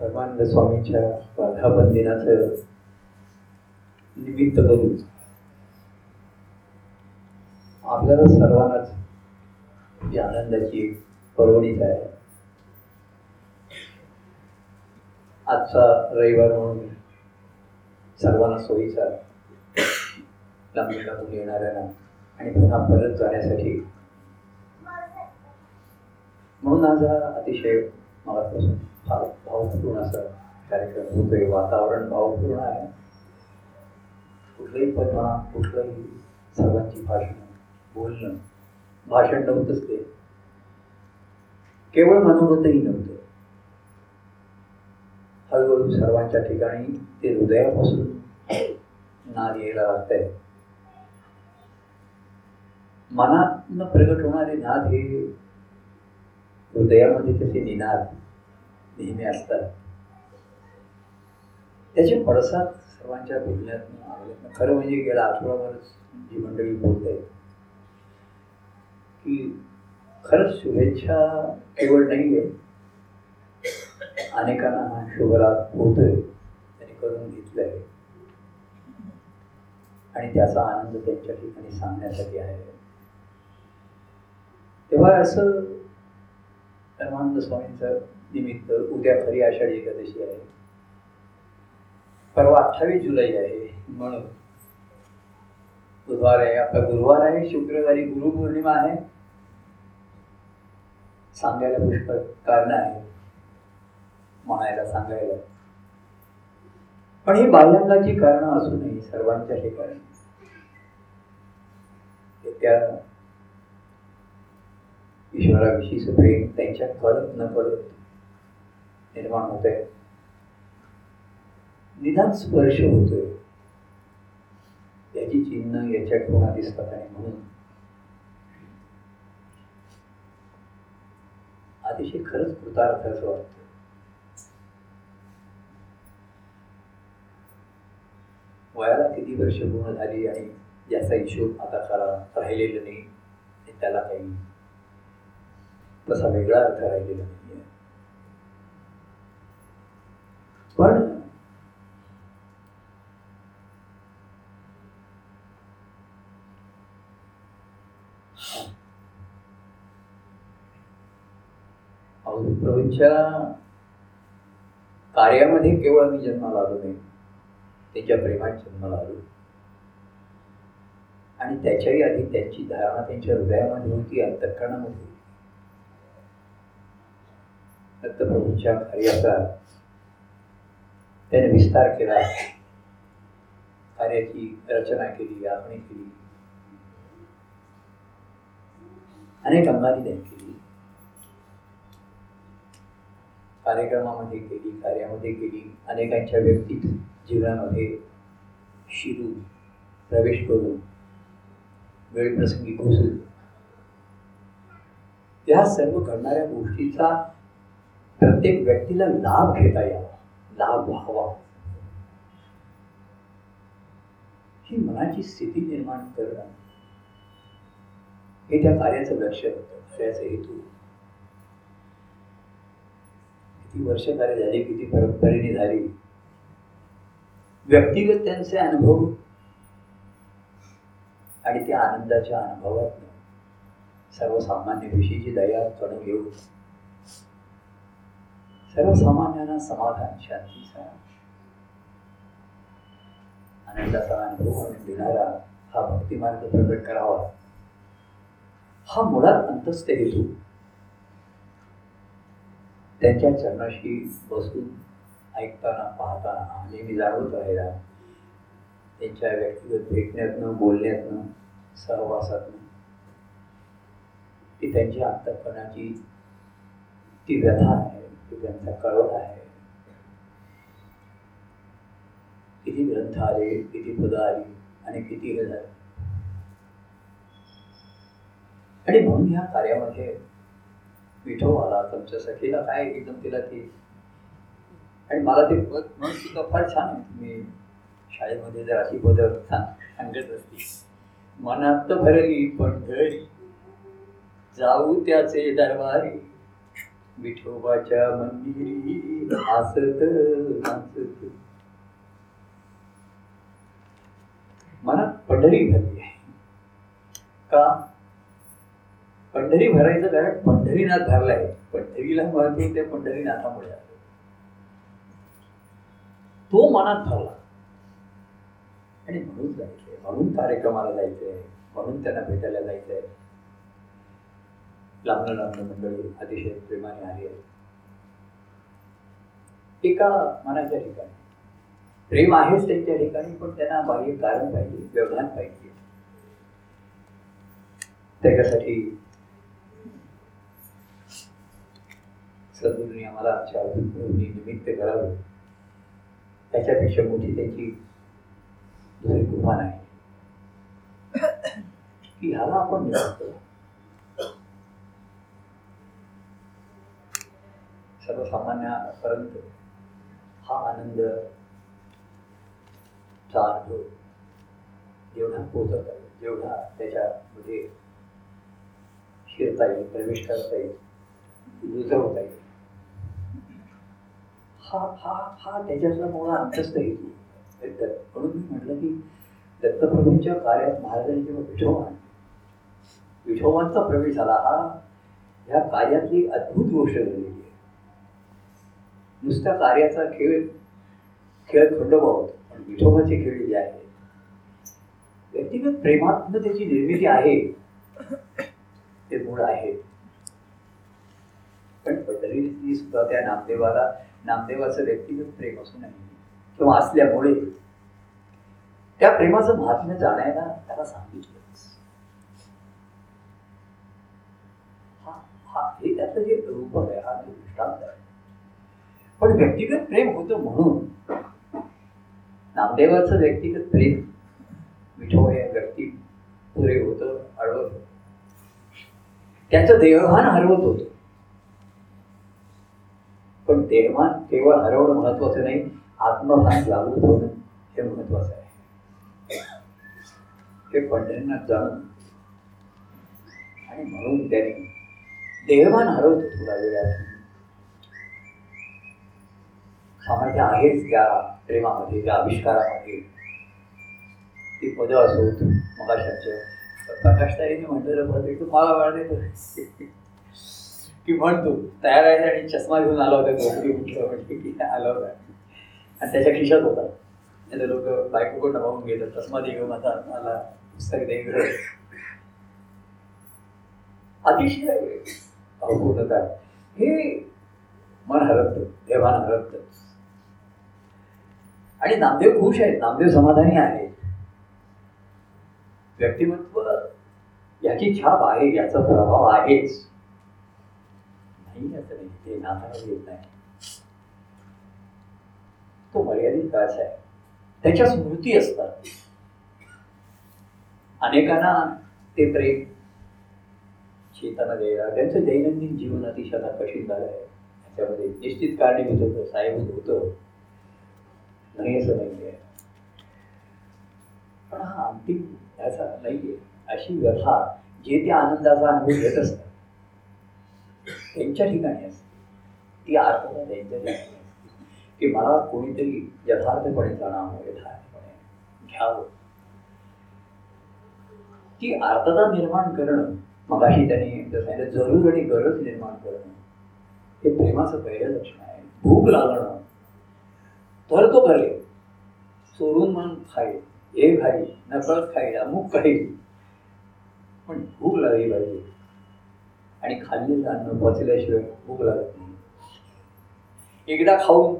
परमानंद स्वामींच्या वर्धापन दिनाचं निमित्त करून आपल्याला सर्वांनाच ही आनंदाची पर्वणीच आहे आजचा रविवार म्हणून सर्वांना सोयीचा लांबीलातून येणाऱ्यांना आणि पुन्हा परत जाण्यासाठी. म्हणून आज हा अतिशय महत्त्वाचा फार भावपूर्ण असा कार्यक्रम होतोय वातावरण भावपूर्ण आहे. कुठलंही पद कुठलंही सर्वांची भाषण बोलणं भाषण नव्हतंच ते. केवळ मनोगतही नव्हतं. हळूहळू सर्वांच्या ठिकाणी ते हृदयापासून नाद यायला लागतंय. मनातनं प्रगट होणारे नाद हे हृदयामध्ये तसे निनाद नेहमी असतात. त्याचे पडसाद सर्वांच्या बोलण्यातनं आवडत खरं म्हणजे गेला आठवडाभरच जी मंडळी बोलत आहेत की खरंच शुभेच्छा केवळ नाही आहे अनेकांना हा शुभलाभ होतोय. त्यांनी करून घेतलंय. आणि त्याचा आनंद त्यांच्या ठिकाणी सांगण्यासाठी आहे. तेव्हा असं परमानंद स्वामींचं निमित्त उद्या खरी आषाढी एकादशी आहे. परवा अठ्ठावीस जुलै आहे म्हणून बुधवार आहे. आपला गुरुवार आहे शुक्रवारी गुरुपौर्णिमा आहे. सांगायला पुष्कळ कारण आहे म्हणायला सांगायला. पण ही बाह्यांगाची कारणं असूनही सर्वांच्या ठिकाणी त्या ईश्वराविषयीचं प्रेम त्यांच्या कळत न कळत निर्माण होत. आहे निदान स्पर्श होतोय. याची चिन्ह याच्या खुणा दिसतात आणि म्हणून. अतिशय खरंच कृतार्थ असं वाटतं वयाला किती वर्ष पूर्ण झाली आणि ज्याचा हिशोब आता खरा राहिलेला नाही त्याला काही तसा वेगळा अर्थ राहिलेला नाही. पण प्रभूंच्या कार्यामध्ये केवळ मी जन्माला आलो नाही त्याच्या प्रेमात जन्माला आलो. आणि त्याच्याही आधी त्यांची धारणा त्यांच्या हृदयामध्ये होती अंतकरणामध्ये दत्तप्रभूंच्या कार्याचा त्याने विस्तार केला. कार्याची रचना केली आखणी केली. अनेक अंबानी त्यांनी केली. कार्यक्रमामध्ये केली कार्यामध्ये केली. अनेकांच्या व्यक्तीत जीवनामध्ये शिरू प्रवेश करून वेळप्रसंगी घुसून या सर्व घडणाऱ्या गोष्टीचा प्रत्येक व्यक्तीला लाभ घेता यावा. लाभ व्हावा ही मनाची स्थिती निर्माण करणं. हे त्या कार्याचं लक्ष होतं कार्याचा हेतू किती वर्ष कार्य झाली किती परंपरेने झाली. व्यक्तिगत त्यांचे अनुभव आणि त्या आनंदाच्या अनुभवात सर्वसामान्य विषयीची दया कणू घेऊन सर्वसामान्यांना समाधान शांतीचा आनंदाचा अनुभव देणारा हा भक्तिमार्ग प्रकट करावा. हा मुळात अंतस्थ हेतू. त्यांच्या चरणाशी बसून ऐकताना पाहताना नेहमी जाणवत राहिला. त्यांच्या व्यक्तिगत भेटण्यातनं बोलण्यातनं सहवासातनं. ती त्यांच्या अंतकरणाची ती व्यथा आहे. ते त्यांचा कळवत आहे. किती ग्रंथ आले किती पदं आली आणि किती हे झालं आणि म्हणून ह्या कार्यामध्ये विठोबाला तुमच्या सखीला काय एकदम तिला ती? आणि मला ते पद म्हणून सुद्धा फार छान आहे. मी शाळेमध्ये जर अशी पद सांगत असती मनात भरली पंढरी जाऊ त्याचे दरबारी. विठोबाच्या मंदिरी हसत हसत मनात पंढरी भरली आहे. का? पंढरी भरायचं कारण पंढरीनाथ भरलाय. पंढरीला महत्त्व त्या पंढरीनाथामुळे. आलं तो मनात भरला. आणि म्हणून जायचंय. म्हणून कार्यक्रमाला जायचंय. म्हणून त्यांना भेटायला जायचंय. लांबणं लांबणं मंडळी अतिशय प्रेमाने आली आहे. एका मनाच्या ठिकाणी. प्रेम आहेच त्यांच्या ठिकाणी पण त्यांना बाह्य कारण पाहिजे व्यवधान पाहिजे. त्याच्यासाठी सद्गुरूंनी आम्हाला आमच्या निमित्त करावं. त्याच्यापेक्षा मोठी त्याची दुसरी कृपा नाही की ह्याला आपण सर्वसामान्यापर्यंत हा आनंद चा अनुभव जेवढा पोचत आहे जेवढा त्याच्यामध्ये शिरता येईल प्रवेश करता येईल रुजवता येईल. हा हा हा त्याच्यातला मोठा अंतस्थ हेतू म्हणून मी म्हटलं की दत्तप्रभूंच्या कार्यात महाराजांनी जेव्हा विठोबान. प्रवेश झाला. हा ह्या कार्यातली अद्भुत गोष्ट झालेली आहे नुसत्या कार्याचा खेळ खेळ खंडोबा होतो पण विठोबाचे खेळ जे आहे व्यक्तिगत प्रेमातनं त्याची निर्मिती आहे ते मूळ आहे. पण पटरी सुद्धा त्या नामदेवाला नामदेवाचं व्यक्तिगत प्रेम असू नये किंवा असल्यामुळे त्या प्रेमाचं महात्म्य जाणायला त्याला सांगितलं. हा हा हे त्याचं जे रूप आहे हा पण व्यक्तिगत प्रेम होतं म्हणून. नामदेवाचं व्यक्तिगत प्रेम विठो या व्यक्ती पुरे होतं अडवत होत. त्याचं देहभान हरवत होत. पण देहभान केवळ हरवणं महत्वाचं नाही आत्मभान लागू होणं हे महत्वाचं आहे. हे पंढरीनाथ जाणून आणि म्हणून त्यांनी देहभान हरवतो थोडा वेळात. सामर्थ्य आहेच त्या प्रेमामध्ये त्या आविष्कारामध्ये. ती पद असोत मगाशाच्या. प्रकाशताईने म्हटलेलं पद तू मला वेळ देतो की म्हणतो तयार आहे आणि चष्मा घेऊन आला होता गोष्टी म्हटलं म्हणजे की आला होता. आणि त्याच्या खिशात होता. त्याचे लोक बायकोकडून पाहून घेतात चष्मा दे घेऊन आता मला पुस्तक दे. अतिशय अपूर्णता हे मन हरपतं देवान हरपतं. आणि नामदेव खुश आहेत नामदेव समाधानी आहेत. व्यक्तिमत्व याची छाप आहे याचा प्रभाव आहेच. नाही असं नाही. ते नाथाला येत नाही. तो मर्यादित काळाचा आहे. त्याच्या स्मृती असतात. अनेकांना ते प्रेम शेताना द्यायला त्यांचं दैनंदिन जीवन अतिशय कठीण झालं आहे त्याच्यामध्ये निश्चित कारणीभूत होतं साहेब होतं. नाही असं नाही आहे पण हा अंतिम त्याचा नाहीये अशी व्यथा जे त्या आनंदाचा अनुभव घेत असतात त्यांच्या ठिकाणी असते. ती अर्थता त्यांच्या ठिकाणी असते. की मला कोणीतरी यथार्थपणे जाणावं यथार्थपणे घ्यावं. ती आर्थता निर्माण करणं मगाशी त्यांनी सांगितलं जरूर आणि गरज निर्माण करणं हे प्रेमाचं पहिलं लक्षण आहे. भूक लागणं तर तो करेल चोरून म्हणून खाईल हे खाईल नकळत खाईल अमुक खाईल पण भूक लागली पाहिजे आणि खाल्लेलं अन्न पचल्याशिवाय भूक लागत नाही. एकदा खाऊन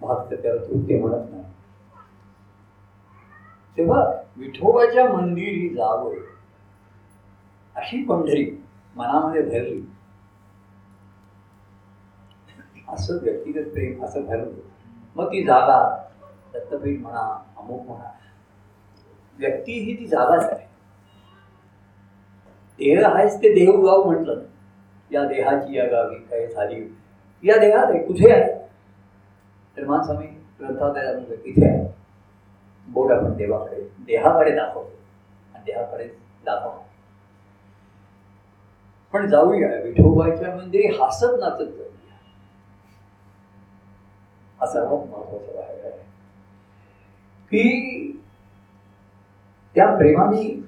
भागत त्याला तृप्ती म्हणत नाही. तेव्हा विठोबाच्या मंदिरी जावं. अशी पंढरी मनामध्ये धरली असं व्यक्तिगत प्रेम असं धरलं मग ती जागा दत्तपीठ म्हणा अमुक म्हणा व्यक्ती ही ती जागाच आहे देह आहेच ते देह गाव म्हटलं. या देहाची या गावी काय झाली. या देहात आहे कुठे आहे? तर माणसामी ग्रंथात इथे आहे. बोट आपण देवाकडे देहाकडे दाखवतो. आणि देहाकडे दाखवतो. पण जाऊया विठोबाच्या मंदिरी हसत नाचत जाऊ. हा सर्वात महत्त्वाचा भाग आहे. की त्या प्रेमाने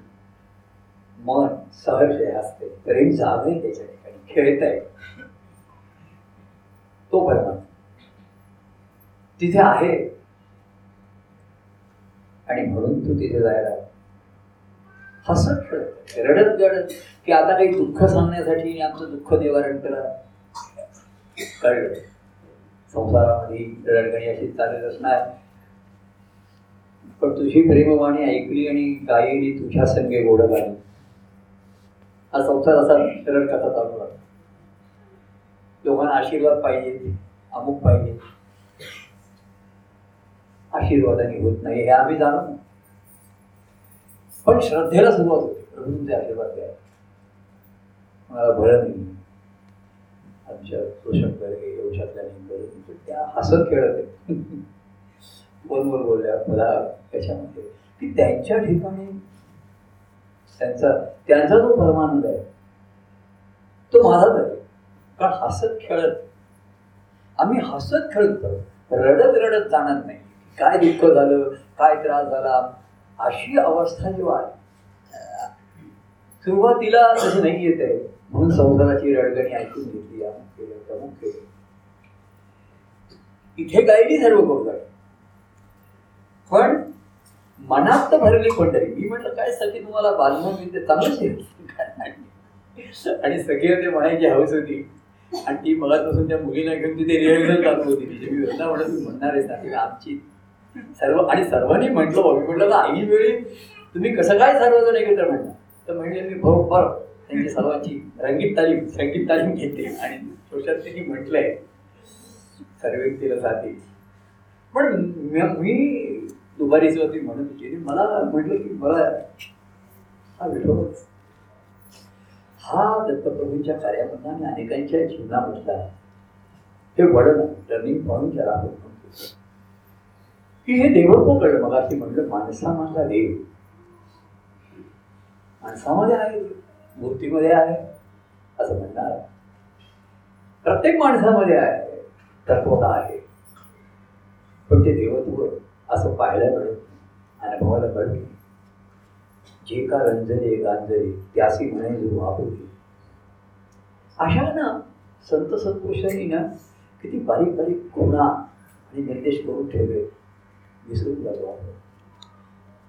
मन सहर्ष असते प्रेम जागे त्याच्या ठिकाणी खेळत आहे. तो परमात्मा. तिथे आहे. आणि म्हणून तू तिथे जायला हसत खेळत रडत गडत. की आता काही दुःख सांगण्यासाठी आमचं दुःख निवारण करा. कळलं. संसारामध्ये रडगणी अशी चालत असणार. पण तुझी प्रेमवाणी ऐकली आणि गायली तुझ्या संगे गोड गाणी हा संसार असा रड कथा चालू आहे लोकांना आशीर्वाद पाहिजे अमुक पाहिजे. आशीर्वादाने होत नाही हे आम्ही जाणू पण श्रद्धेला सुरुवात होते. प्रभूंचे तुमचे आशीर्वाद द्या मला बरं नाही आमच्या शोषण करगे योशातल्या बरं त्या हसत खेळत आहेत. फोनवर बोलल्या? मला त्याच्यामध्ये. की त्यांच्या ठिकाणी त्यांचा त्यांचा जो परमानंद आहे तो माझाच आहे. कारण हसत खेळत. आम्ही हसत खेळत रडत रडत जाणार नाही. काय दुःख झालं काय त्रास झाला अशी अवस्था जेव्हा सुरुवातीला तसं नाही येत आहे. म्हणून संसाराची रडगणी ऐकून घेतली अमुक केलं इथे गायली सर्व गोष्ट पण मनात तर भरली पंढरी मी म्हटलं काय सगळी तुम्हाला बालमन विद्या चांगलंच आणि सगळे ते म्हणायची हौस होती. आणि ती मगापासून त्या मुलीला घेऊन तिथे रिहर्सल चालू होती. तिची मी होता म्हणत मी म्हणणार आहे ना आमची सर्व आणि सर्वांनी म्हटलं मी म्हटलं आई वेळी तुम्ही कसं काय सर्वजण एकत्र म्हणणार? तर म्हणजे मी बरोबर त्यांची सर्वांची रंगीत तालीम संगीत तालीम घेते. आणि थोडक्यात त्यांनी म्हटलंय सर्व व्यक्तीला जाते पण मी दुपारीच होती म्हणत होती मला म्हटलं की मला हा विठोबच हा दत्तप्रभूंच्या कार्यामधला आणि अनेकांच्या जीवनामधला हे वडन टर्निंग पॉईंट ज्याला आपण म्हणतो की हे देवत्व कळलं मग अशी म्हटलं माझा देव. माणसामध्ये आहे. मूर्तीमध्ये आहे असं म्हणणार प्रत्येक माणसामध्ये आहे तत्वता आहे. पण ते देवत्व असं पाहायला मिळत अनुभवायला मिळत जे का रंजले गांजले त्यासी म्हणे जो अशा ना संत संतोषांनी ना किती बारीक बारीक कोणा आणि निर्देश करून ठेवले. विसरून जातो आपण.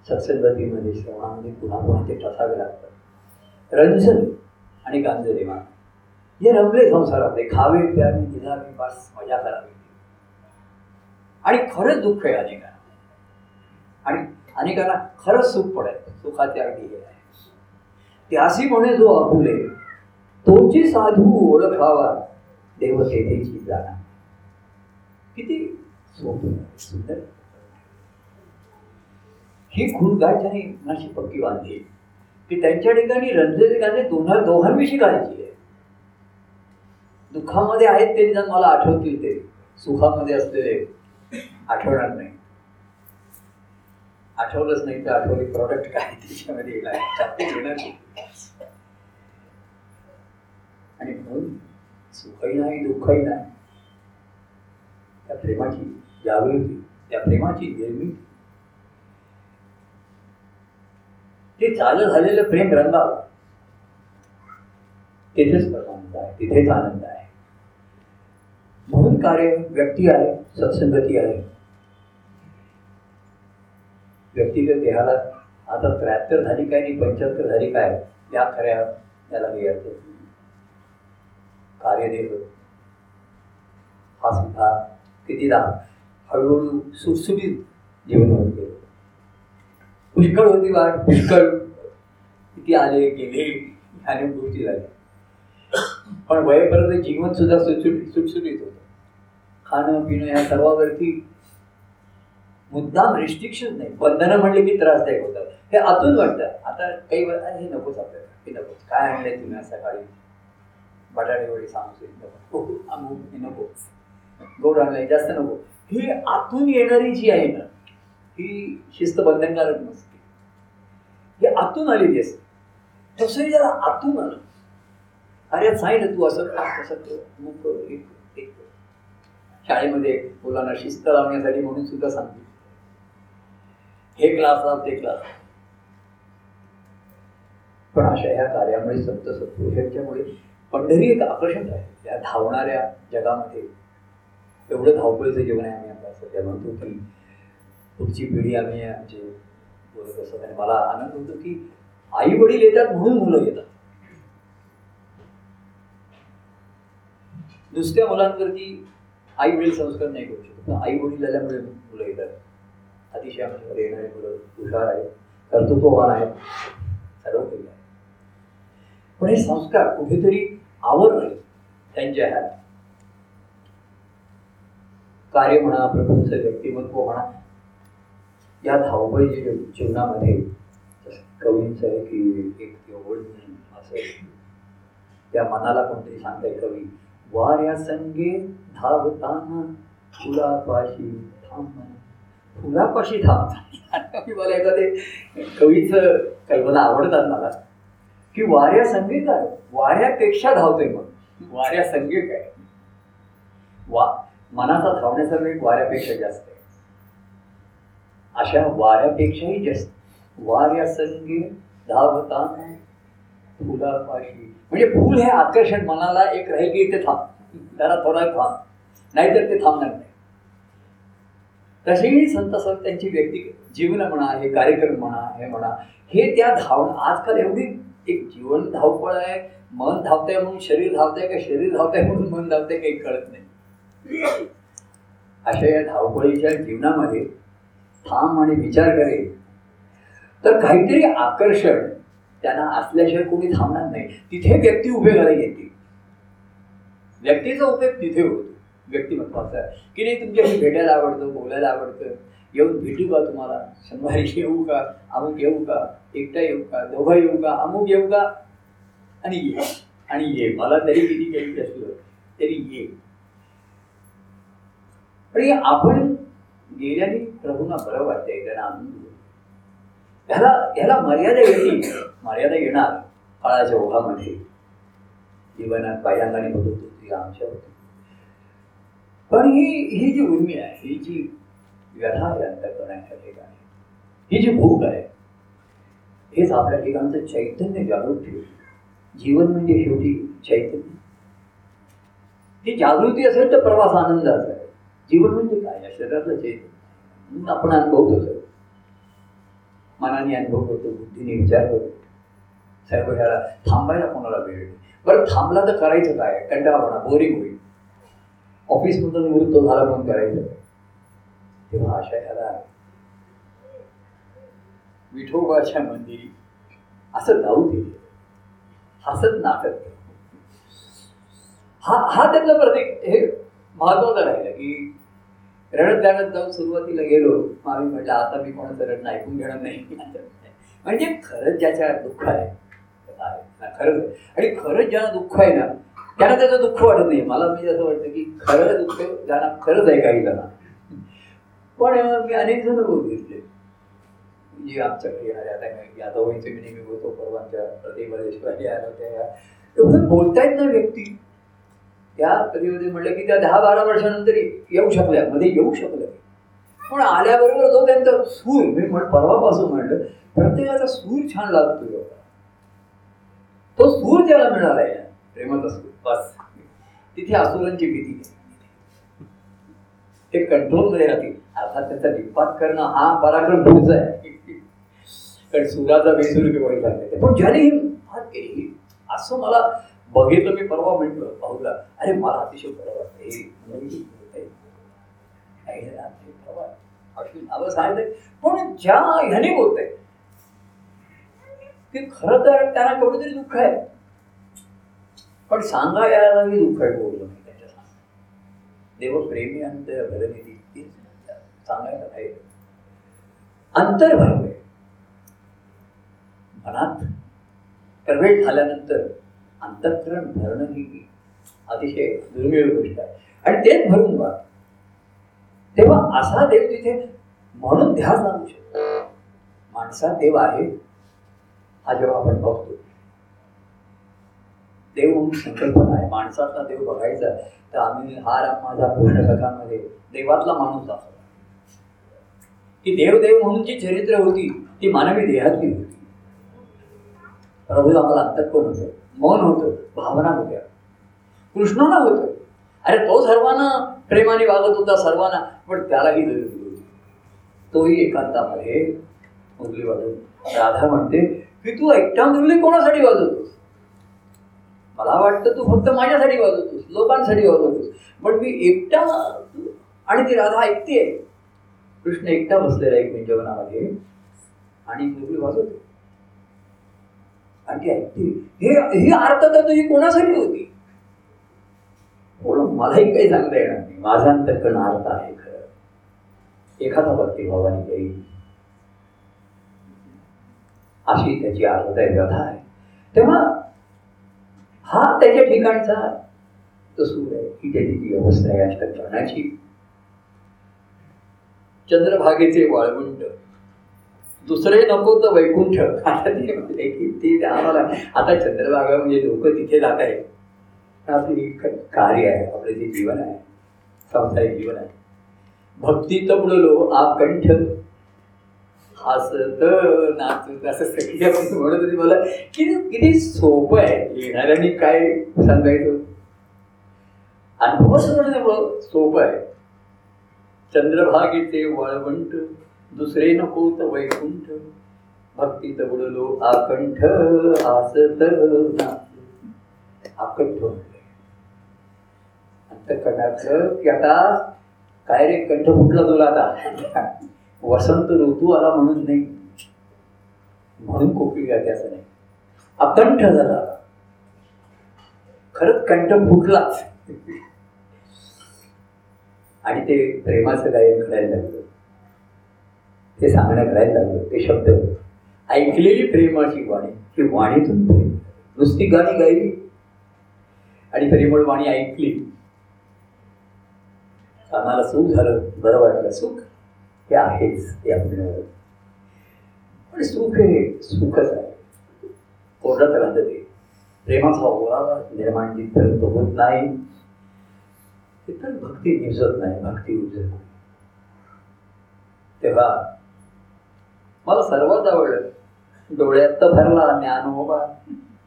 सत्संगतीमध्ये श्रवणामध्ये पुन्हा पुन्हा ते ठसावे लागतात. रंजन आणि गांजले हे रमले संसारातले खावे प्यावे निघावे बस मजा करावी. आणि खरंच दुःख आहे अनेकांना. आणि अनेकांना खरंच सुख पडेल. सुखाचे अगदी हे आहे. त्यासी म्हणे जो अपुले तोची साधू ओळखावा देव तेथेची जाणा. किती सुंदर. ही खून गाठ्याने नाशी पक्की बांधली की त्यांच्या ठिकाणी रंजले गाणे दोन्हा दोघांविषयी काळजी आहे. दुःखामध्ये आहेत ते निदान मला आठवतील ते. सुखामध्ये असलेले आठवणार नाही. आठवलंच नाही तर आठवले प्रॉडक्ट काय त्याच्यामध्ये येणार आणि म्हणून सुखही नाही दुःखही नाही. त्या प्रेमाची जागृती त्या प्रेमाची निर्मिती ते चालू झालेलं प्रेम रंगावं. तिथेच आनंद आहे तिथेच आनंद आहे. म्हणून कार्य व्यक्ती आहे सत्संगती आहे. व्यक्तिगत देहाला आता त्र्याहत्तर झाली काय आणि पंच्याहत्तर झाली काय या खऱ्या त्याला हे अर्थ हा सुद्धा कितीदा हळूहळू सुटसुटीत जीवन होते पुष्कळ होती वाट पुष्कळ. किती आले गेले अनेक गोष्टी झाल्या. पण वयपर्यंत जीवन सुद्धा सुटसुटीत सुटसुटीत होतं. खाणं पिणं या सर्वावरती मुद्दाम रिस्ट्रिक्शन नाही. बंधनं म्हणले की त्रासदायक होतात. हे आतून वाटतं. आता काही वेळ हे नकोच आपल्याला. हे नकोच. काय आणलंय तुम्ही सकाळी? बटाटे वडी सांगतो नको अमुक हे नको. गोड आणलंय. जास्त नको. ही आतून येणारी जी आहे ना ही शिस्त बंधनकारक नसते. हे आतून आलेली असते तसंही जरा आतून आलं अरे सांगितलं तू असं असं मग एक एक शाळेमध्ये मुलांना शिस्त लावण्यासाठी म्हणून सुद्धा सांगते. हे क्लास लाव ते क्लास पण अशा ह्या कार्यामुळे संत सत्पुरुषांच्यामुळे पंढरी एक आकर्षण आहे. या धावणाऱ्या जगामध्ये एवढं धावपळीचं जीवन आहे आम्ही आता सध्या म्हणतो की पुढची पिढी आम्ही आमचे बोलत असत आणि मला आनंद होतो की आई वडील येतात म्हणून मुलं येतात. नुसत्या मुलांवरती आई वडील संस्कार नाही करू शकत. आई वडील आल्यामुळे मुलं येतात. अतिशय आमच्याकडे येणारे मुलं हुशार आहेत. कर्तृत्ववान आहेत. सर्व काही आहे. पण हे संस्कार कुठेतरी आवरले त्यांच्या ह्यात कार्य म्हणा प्रपंच व्यक्तिमत्व म्हणा या धावपळी जीवनामध्ये कवींचं आहे की एक ओढ असं त्या मनाला कोणतरी सांगताय कवी? वाऱ्या संगे धावताना फुलापाशी थांब फुलापाशी थांब. मी मला एखादे कवीचं कल्पना आवडतात मला. की वाऱ्या संगे काय? वाऱ्यापेक्षा धावतोय मग. वाऱ्या संगे काय? वा मनाचा धावण्याचा वेग वाऱ्यापेक्षा जास्त आहे. अशा वाऱ्यापेक्षाही जास्त. वाऱ्या संगे धावता फुलापाशी. म्हणजे फुल हे आकर्षण मनाला एक राहील की इथे थांब. त्याला थोडा थांब. नाहीतर ते थांबणार नाही. तसेही संत सर त्यांची व्यक्ती जीवन म्हणा हे कार्यक्रम म्हणा हे म्हणा हे त्या धावण आजकाल एवढी एक जीवन धावपळ आहे. मन धावतंय म्हणून शरीर धावतंय का शरीर धावतंय म्हणून मन धावतंय काही कळत नाही. अशा या धावपळीच्या जीवनामध्ये थांब आणि विचार करेल. तर काहीतरी आकर्षण त्यांना असल्याशिवाय कोणी थांबणार नाही. तिथे व्यक्ती उभे करायला येते व्यक्तीचा उपयोग तिथे होतो. व्यक्तिमत्वाचा की नाही तुमच्याशी भेटायला आवडतं बोलायला आवडतं. येऊन भेटू का तुम्हाला? शंभर येऊ का? अमुक येऊ का? एकटा येऊ का? दोघं येऊ का? अमुक येऊ का? आणि ये. आणि ये. मला तरी किती काही असलं तरी ये. आणि आपण गेल्याने प्रभूंना बरं वाटतंय त्यांना आनंद ह्याला ह्याला मर्यादा येते. मर्यादा येणार काळाच्या ओघामध्ये. जीवनात पहिल्यांदाने होत होती ती आमच्या होती पण ही ही जी उर्मी आहे ही जी व्यथा आहे अंतकरणाच्या ठिकाणी ही जी भूक आहे हेच आपल्या ठिकाणचं चैतन्य जागृत ठेवते. जीवन म्हणजे शेवटी चैतन्य. ती जागृती असेल तर प्रवास आनंदाचा आहे जीवन म्हणजे काय? या शरीराचं चैतन्य. म्हणून आपण अनुभवतो सर मनाने अनुभव करतो बुद्धीने विचार करतो. सर्व ह्याला थांबायला कोणाला वेळ नाही. बरं थांबला तर करायचं काय? कंटाळापणा बोरिंग होईल. ऑफिसमधून निवृत्त झाला म्हणून करायचं. तेव्हा अशा ह्याला विठोबाच्या मंदिरी असं जाऊ दे. हसत नाचत हा हा त्यातलं प्रत्येक हे महत्वाचं राहिलं की रडत रडत जाऊन सुरुवातीला गेलो. आम्ही म्हटलं आता मी कोणाचं रडणं ऐकून घेणार नाही. म्हणजे खरंच ज्याच्या दुःख आहे खरंच आणि खरंच ज्यांना दुःख आहे ना त्यांना त्याचं दुःख वाटत नाही. मला म्हणजे असं वाटतं की खरं दुःख ज्यांना खरंच आहे काही जणांना पण मी अनेक जण बघितले म्हणजे आमच्याकडे येणारे आता यादवांचे मी नेहमी बोलतो परवांच्या प्रतिभदेशवाली आल्या होत्या. एवढं बोलतायत ना व्यक्ती. त्या कधीमध्ये म्हणलं की त्या दहा बारा वर्षानंतर येऊ शकल्या मध्ये येऊ शकल्या. पण आल्याबरोबर जो त्यांचा सूर मी म्हण परवापासून म्हणलं प्रत्येकाचा सूर छान लागतो तो सूर ज्याला मिळाला आहे प्रेमाचा सूर. बस. तिथे असुरांची भीती ते कंट्रोलमध्ये राहतील. अर्थात त्याचा निपात करणं हा पराक्रम पुढचा आहे. कारण सुराचा बेसूर किंवा सांगते पण ज्याने ही फार केली असं मला बघितलं मी परवा म्हटलं पाहूला अरे मला अतिशय बरं वाटतं अशी नावं सांगितलं पण ज्या ह्याने बोलतंय की खरं तर त्यांना केवढं तरी दुःख आहे. पण सांगा यायलाही दुःख आहे बोललं मी त्याच्या देवप्रेमी देव प्रेमी अंतर भरनिधी सांगायला पाहिजे अंतर भरवे मनात प्रवेश झाल्यानंतर अंतःकरण भरणं ही अतिशय दुर्मिळ गोष्ट आहे. आणि तेच भरून वा तेव्हा असा देव तिथे म्हणून ध्यास लागू शकतो. माणसा देव आहे हा जेव्हा आपण बघतो. देव म्हणून संकल्पना आहे. माणसातला देव बघायचा तर आम्ही हा राम माझा कृष्ण देवातला माणूस दाखवला. की देव देव म्हणून जी चरित्र होती ती मानवी देहातली होती. प्रभू आम्हाला अंतर्कोण होतं. मन होतं भावना होत्या. कृष्णाला होतं. अरे तो सर्वांना प्रेमाने वागत होता सर्वांना पण त्यालाही गरज होती. तोही एकांतामध्ये मुरली वाजवत राधा म्हणते की तू एकटा मुरली कोणासाठी वाजवतोस? मला वाटतं तू फक्त माझ्यासाठी वाजवतोस लोकांसाठी वाजवतोस. पण मी एकटा आणि ती राधा ऐकते कृष्ण एकटा बसलेला एक मिंजवनामध्ये आणि मुरली वाजवते. आणि ती हे ही आर्थता तुझी कोणासाठी होती? म्हणून मलाही काही सांगता येणार नाही. माझा अंतर्कण अर्थ आहे खरं. एखादा भक्ती भावाने काही अशी त्याची अर्थ आहे व्यथा आहे. तेव्हा हा त्याच्या ठिकाणचा तो सूर आहे. ही त्याची जी अवस्था आहे अष्टकरणाची चंद्रभागेचे वाळवंट. दुसरे नको तर वैकुंठ. आता ते की ते आम्हाला आता चंद्रभागा म्हणजे लोक तिथे जात आहेत. आपली कार्य आहे आपलं जे जीवन आहे संसारिक जीवन आहे. भक्ती तबडलो आकंठ. हसत नाचत असं सगळी आपण म्हणत होती मला किती किती सोपं आहे येणाऱ्यांनी काय सांगायचं. अनुभवच म्हणणं सोपं आहे. चंद्रभागेचे वळवंट. दुसरे नको तर वैकुंठ भक्ती बुडलो आकंठ आसत आकंठ म्हटले की आता काय रे कंठ फुटला तुला आता? वसंत ऋतू आला म्हणून नाही. म्हणून कोकिळ गाते असं नाही. अकंठ झाला. खरंच कंठ फुटलाच. आणि ते प्रेमाचं गायन करायला लागलं. ते सांगण्यात राहायला लागलं ते शब्द ऐकलेली प्रेमाची वाणी ही वाणीतून प्रेम. नुसती गाणी गायली. आणि प्रेमळ वाणी ऐकली. कानाला सुख झालं. बरं वाटलं. सुख हे आहेच ते आपण पण सुख हे सुखच आहे. कोरडत राहतं ते. प्रेमाचा ओळा निर्माण जिथपर्यंत होत नाही. तिथं भक्ती दिसत नाही. भक्ती उजत नाही. तेव्हा मला सर्वात आवडलं. डोळ्यात तर भरला ज्ञानोबा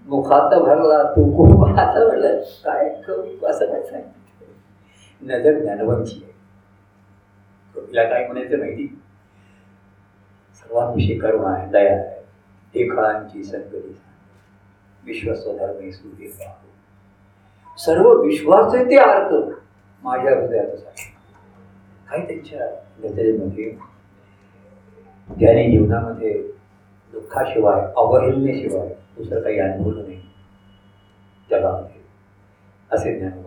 मुखात भरला तू खूप आता आवडलं काय करू? असं काय सांगितलं नजर ज्ञानवांची आहे. कवीला काय म्हणायचं माहिती? सर्वांविषयी करुणा आहे दया आहे. एकळांची संगती विश्वस्वधर्मे सूर्य सर्व विश्वाचे ते अर्थ माझ्या हृदयात काही त्यांच्या नजरेमध्ये त्याने जीवनामध्ये दुःखाशिवाय अवहेलनेशिवाय दुसरं काही अनुभवलं नाही. जगामध्ये. असे ज्ञान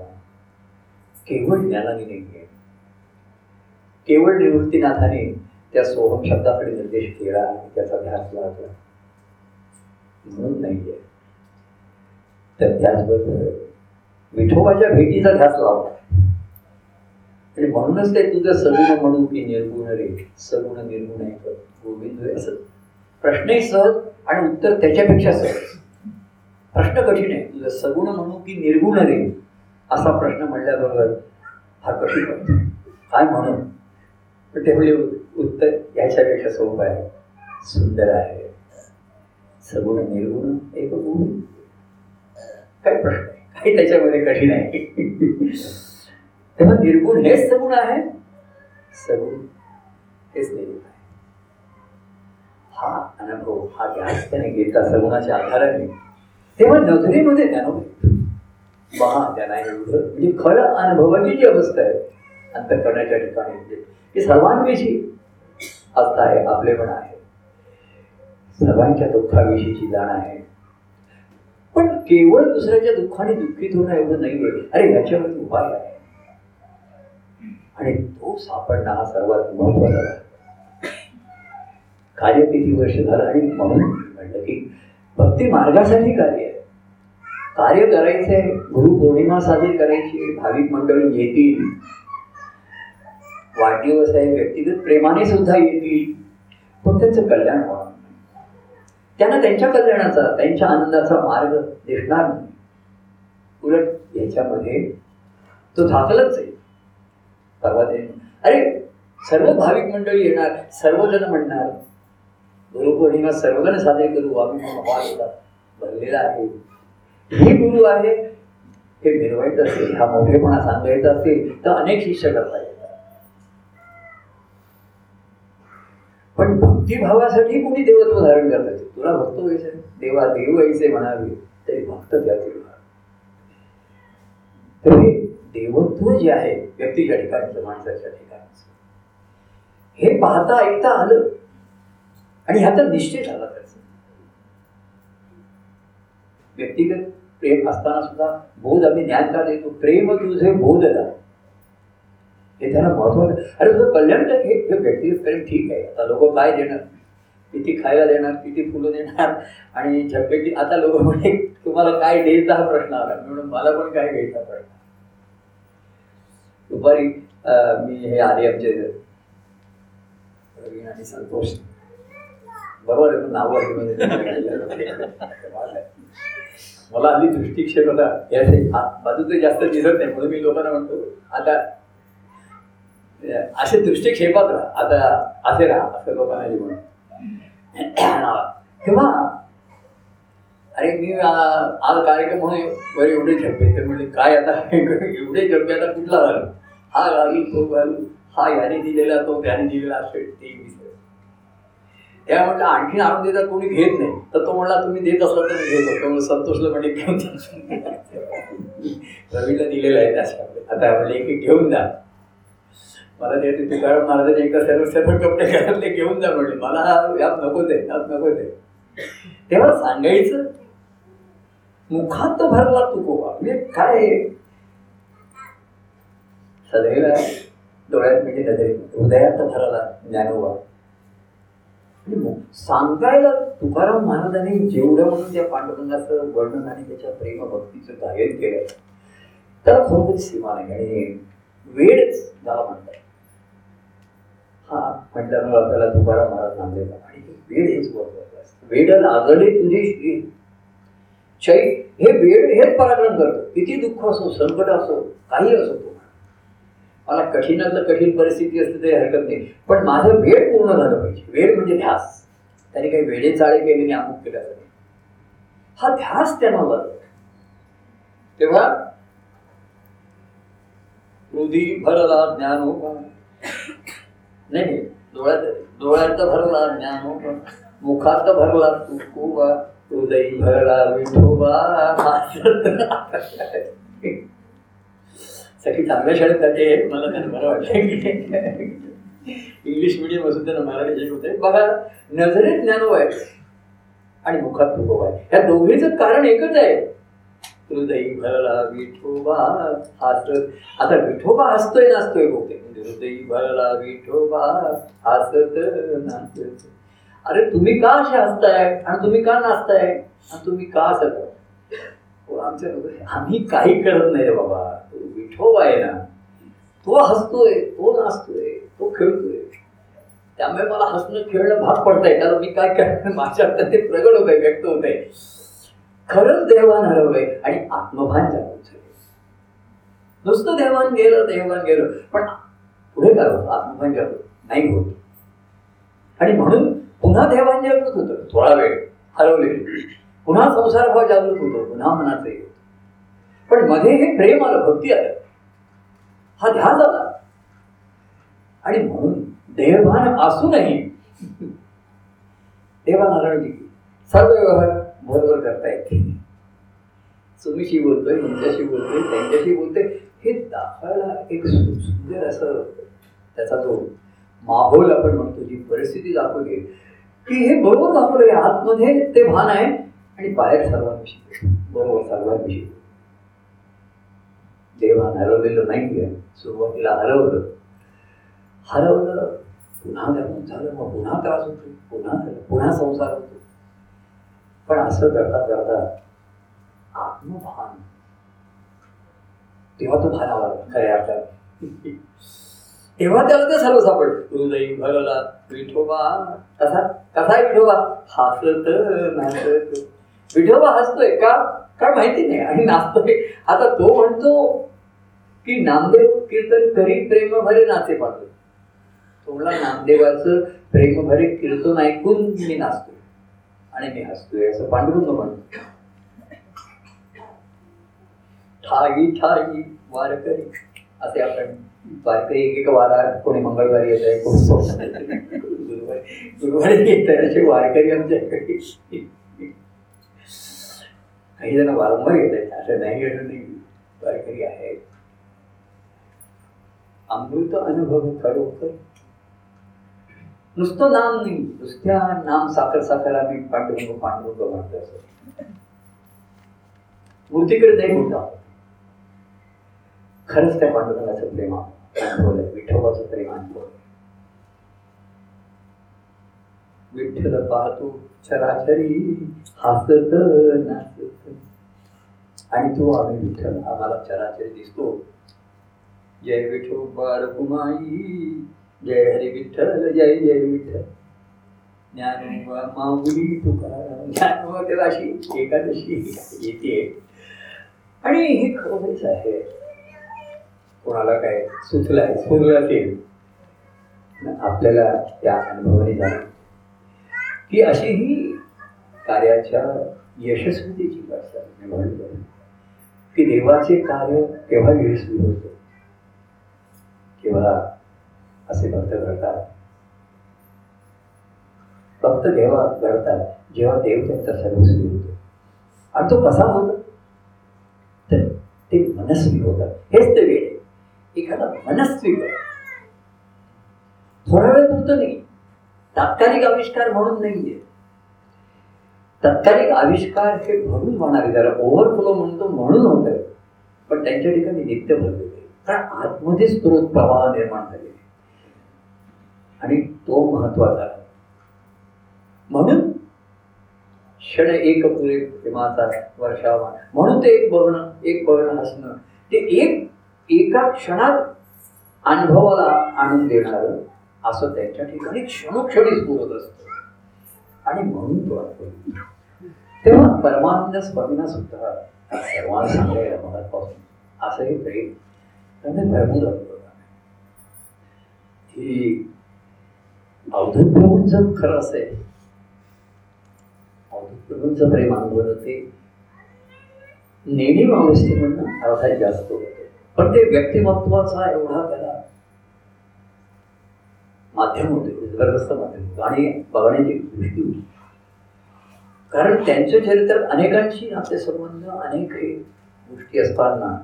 केवळ ज्ञानाने नाही आहे. केवळ निवृत्तीनाथाने त्या सोहम शब्दाकडे निर्देश केला आणि त्याचा ध्यास लागला म्हणून नाही आहे. तर त्याचबरोबर विठोबाच्या भेटीचा ध्यास लावला. आणि म्हणूनच ते तुझं सगुण म्हणून की निर्गुण रे. सगुण निर्गुण आहे. करतो असं प्रश्नही सहज आणि उत्तर त्याच्यापेक्षा सहज. प्रश्न कठीण आहे. तुझं सगुण म्हणू की निर्गुण रे असा प्रश्न म्हणल्याबरोबर हा कठीण वाटतो काय म्हणून पण ते म्हणजे उत्तर याच्यापेक्षा सोपं आहे. सुंदर आहे. सगुण निर्गुण एक गुण काय प्रश्न आहे काही त्याच्यामध्ये कठीण आहे. तेव्हा निर्गुण हेच सगुण आहे. सगुण हेच निर्गुण आहे हा अनुभव हा ध्यास त्याने घेतला सगुणाच्या आधाराने तेव्हा नजरेमध्ये त्यानं महा त्यांना एवढं म्हणजे खरं अनुभवाची जी अवस्था आहे अंतकरणाच्या ठिकाणी म्हणजे ती सर्वांविषयी आस्था आहे आपलेपण आहे. सर्वांच्या दुःखाविषयीची जाण आहे. पण केवळ दुसऱ्याच्या दुःखाने दुःखित होणं एवढं नाही आहे. अरे याच्यावर उपाय आहे. आणि तो सापडणं हा सर्वात महत्त्वाचा आहे. कार्य किती वर्ष झालं आणि म्हणून म्हणलं की भक्ती मार्गासाठी कार्य आहे. कार्य करायचंय गुरु पौर्णिमा साजरी करायची भाविक मंडळी येतील. वाढदिवस आहे व्यक्तिगत प्रेमाने सुद्धा येतील. पण त्यांचं कल्याण होणार त्यांना त्यांच्या कल्याणाचा त्यांच्या आनंदाचा मार्ग दिसणार नाही. उलट याच्यामध्ये तो झाकलच आहे. परवा अरे सर्व भाविक मंडळी येणार सर्वजण म्हणणार गुरुपौर्णिमा सर्वजण साजरी करू. आम्ही भरलेला आहे. हे गुरु आहे हे मिरवायचं असेल हा मोठेपणा सांगायचा असेल तर अनेक शिष्य करता येतात. पण भक्तिभावासाठी कोणी देवत्व धारण करतात तुला भक्त व्हायचे देवा देव व्हायचे म्हणावे तरी भक्त त्याचे तर हे देवत्व जे आहे व्यक्तीच्या ठिकाणचं माणसाच्या ठिकाणचं हे पाहता ऐकता आलं. आणि ह्याचा निश्चय झाला त्याचा. व्यक्तिगत प्रेम असताना सुद्धा बोध आम्ही ज्ञान का देतो. प्रेम तुझे बोधला हे त्याला महत्वाचं अरे तुझं कल्याण काय हे व्यक्तिगत प्रेम ठीक आहे. आता लोक काय देणार? किती खायला देणार? किती फुलं देणार? आणि झपेटी आता लोक म्हणे तुम्हाला काय द्यायचा हा प्रश्न आला? म्हणून मला पण काय घ्यायचा प्रश्न. दुपारी मी हे आले आमचे प्रवीण आणि संतोष. बरोबर आहे नाव मला आधी दृष्टिक्षेप होता याचे बाजूचे जास्त दिसत नाही म्हणून मी लोकांना म्हणतो आता असे दृष्टिक्षेपात राहा. आता असे राहा असं लोकांना म्हणून तेव्हा अरे मी आज कार्यक्रम म्हणून बरे एवढे झप्पे ते म्हणजे काय आता? एवढे झप्पे आता कुठला झालं? हा घालू तो घालू हा याने दिलेला तो त्याने दिलेला असेल ते त्या म्हटलं आणखी आणून देतात कोणी घेत नाही. तर तो म्हणला तुम्ही देत असला तर घेत घेतो म्हणून संतोषला म्हणजे घेऊन रवीला दिलेलं आहे त्याच्या आता म्हणजे एक घेऊन जा. मला ते तुकाराम महाराजांनी एकदा सर्व सर्व कपडे घरातले घेऊन जा म्हणले मला यात नकोच आहे यात नकोच आहे तेव्हा सांगायचं मुखात भरला तुकोबा म्हणजे काय? सदैव डोळ्यात म्हणजे हृदयात भरला ज्ञानोबा. सांगायला तुकाराम महाराजांनी जेवढं म्हणून त्या पांडुरंगाचं वर्णन आणि त्याच्या प्रेम भक्तीचं गायन केलं त्याला खरोखर सीमा नाही. आणि वेळच त्याला म्हणतात. हा म्हटल्यामुळे आपल्याला तुकाराम महाराज नांदेला आणि वेळ हेच महत्वाचं असतं. वेड लागले तुझे श्री चै हे वेळ हेच पराक्रम करतो. किती दुःख असो संकट असो काही असो मला कठीणातलं कठीण परिस्थिती असते तरी हरकत नाही. पण माझं वेळ पूर्ण झालं पाहिजे. वेळ म्हणजे ध्यास. त्याने काही वेळे चाळे केले नाही अमुक केलं नाही हा ध्यास त्यांना लागला तेव्हा हृदी भरला ज्ञान हो नाही डोळ्यात डोळ्यात भरला ज्ञान हो मुखात भरला तुकोबा हृदय भरला विठोबा. सगळी चांगल्या शाळेत जाते मला त्यांना बरं वाटलं. इंग्लिश मिडियम असून त्यांना मराठी शिकवते बघा नजरेत ज्ञानो आहे आणि मुखात तुकोबा आहे ह्या दोघीचं कारण एकच आहे. हृदय भरला विठोबा हसत आता विठोबा हसतोय नाचतोय बहुतेक. म्हणजे हृदय भरला विठोबा हसत नाचत. अरे तुम्ही का असे हसताय? आणि तुम्ही का नाचताय? आणि तुम्ही का हसत? आमच्या आम्ही काही करत नाही रे बाबा. तो विठोबा आहे ना तो हसतोय तो नाचतोय तो खेळतोय. त्यामुळे मला हसणं खेळणं भाग पडतंय. कारण मी काय करणार माझ्या ते प्रगट होत आहे व्यक्त होत आहे खरंच देवान हरवलंय आणि आत्मभान जागृत झाले नुसतं देवान गेलं देवान गेलं. पण पुढे काय होतं? आत्मभान जागृत नाही होत. आणि म्हणून पुन्हा देवान जागृत होतं. थोडा वेळ हरवले पुन्हा संसार भाव जागृत होतो पुन्हा मनाचं येतो पण मध्ये हे प्रेम आलं भक्ती आलं. हा ध्यास आला. आणि म्हणून देहभान असूनही देवानारायण सर्व व्यवहार बरोबर करता येते तुम्हीशी बोलतोय तुमच्याशी बोलतोय त्यांच्याशी बोलतोय हे दाखवायला एक सुंदर असं त्याचा तो माहोल आपण म्हणतो जी परिस्थिती दाखवली की हे बरोबर दाखवलंय आतमध्ये ते भान आहे आणि बाहेर सर्वांविषयी. बरोबर सर्वांविषयी. देवान हरवलेलं नाहीये सुरुवातीला हरवलं. हरवलं पुन्हा त्यातून झालं मग पुन्हा त्रास होतो पुन्हा झालं पुन्हा संसार होतो. पण असं करता करता आत्मभान. तेव्हा तो भान आला खऱ्या अर्थात. तेव्हा त्याला ते सर्व सापड हृदय भरला विठोबा. कसा कसा आहे विठोबा. हसत नाचत. विठोबा हसतोय का? काय माहिती नाही. आणि नाचतोय. आता तो म्हणतो की नामदेव कीर्तन करी प्रेम भरे नाचे पाहतो तो म्हणला नामदेवाचं प्रेम भरे कीर्तन ऐकून मी नाचतोय. आणि मी हसतोय असं पांडुरंग म्हणतो. ठाई ठाई वारकरी. असे आपण वारकरी एक एक वारा कोणी मंगळवारी येत आहे कोणी गुरुवारी गुरुवारी येत आहे असे वारकरी आमच्याकडे काही जण वारंवार येत आहेत. असं नाही असं नाही वारकरी आहेत अमृत अनुभव खरोखर नुसतं नाम नाही नुसत्या नाम साखर साखर आम्ही पांडुरंग पांडुरंग म्हणतो असं. मूर्तीकडे नाही होता खरंच त्या पांडुरंगाचं प्रेम अनुभवलंय. विठोबाचं प्रेम अनुभवलंय. विठ्ठल पाहतो चराचरी हसत नाचत. आणि तो आम्ही विठ्ठल आम्हाला चराचरी दिसतो. जय विठो बाळकुमाई जय हरी विठ्ठल जय जय विठ्ठल. ज्ञान माऊली तुकाराम ज्ञान तेव्हा अशी एकादशी येते. आणि हे खरोखरच आहे. कोणाला काय सुचलंय सुरलं असेल आपल्याला त्या अनुभवाने जाणं की अशी ही कार्याच्या यशस्वीतेची वाटचाल म्हणलं की देवाचे कार्य केव्हा यशस्वी होते? केव्हा असे भक्त घडतात? भक्त देवा घडतात जेव्हा देव त्यांचा सर्वस्वी होतो. आणि तो कसा होतो? तर ते मनस्वी होतात. हेच ते वेळ एखादा मनस्वी थोडा वेळ पुरतं नाही. तात्कालिक आविष्कार म्हणून नाहीये. तात्कालिक आविष्कार हे भरून होणारे त्याला ओव्हरफ्लो म्हणतो म्हणून होत. आहे पण त्यांच्या ठिकाणी नित्य भरलेले कारण आतमध्ये स्रोत प्रवाह निर्माण झालेले आणि तो महत्त्वाचा म्हणून क्षण एक पुरे प्रेमाचा वर्षावा. म्हणून ते एक बघणं एक बघणं हसणं. ते एक एका क्षणात अनुभवाला आणून देणार असं त्यांच्या ठिकाणी क्षणोक्षणी बोलत असतं. आणि म्हणून तो अनुभव तेव्हा परमानंद स्वामींना सुद्धा सर्वांना सांगायला मनापासून असंही प्रेम त्यांनी भरपूर अनुभव ही अवधूत प्रभूंचं खरं असेल अवधूत प्रभूंचं प्रेम अनुभवलं ते नेहमी अवस्थेमधनं अर्थात जास्त होतं. पण ते व्यक्तिमत्वाचा एवढा त्याला माध्यम होते जबरदस्त माध्यम होतं. आणि बघण्याची दृष्टी होती. कारण त्यांच्या चरित्रात अनेकांशी आपले संबंध अनेक गोष्टी असताना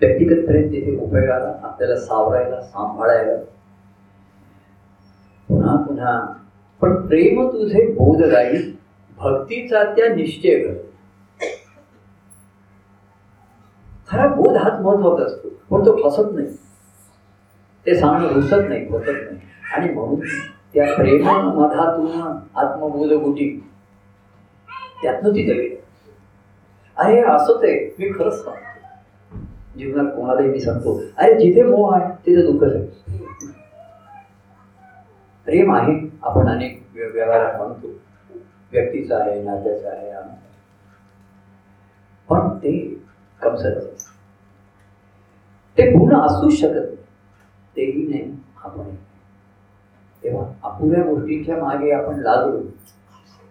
व्यक्तिगत प्रेम तिथे उपयोगाला आपल्याला सावरायला सांभाळायला पुन्हा पुन्हा. पण प्रेम तुझे बोध राहील भक्तीचा त्या निश्चय कर खरा बोध हाच महत्त्वाचा असतो. पण तो फसत नाही. ते सांगणं रुसत नाही फसत नाही. आणि म्हणून त्या प्रेम मधातून आत्मबोध गुटी त्यातनं ती जगेल. अरे असंच आहे मी खरंच सांगतो. जीवनात कोणालाही मी सांगतो अरे जिथे मोह आहे तिथे दुःखच आहे. प्रेम आहे आपण अनेक व्यवहारात म्हणतो. व्यक्तीचं आहे नात्याचं आहे पण ते कमसरच ते पूर्ण असूच शकत तेही नाही आपण. तेव्हा अपुऱ्या गोष्टींच्या मागे आपण लागलो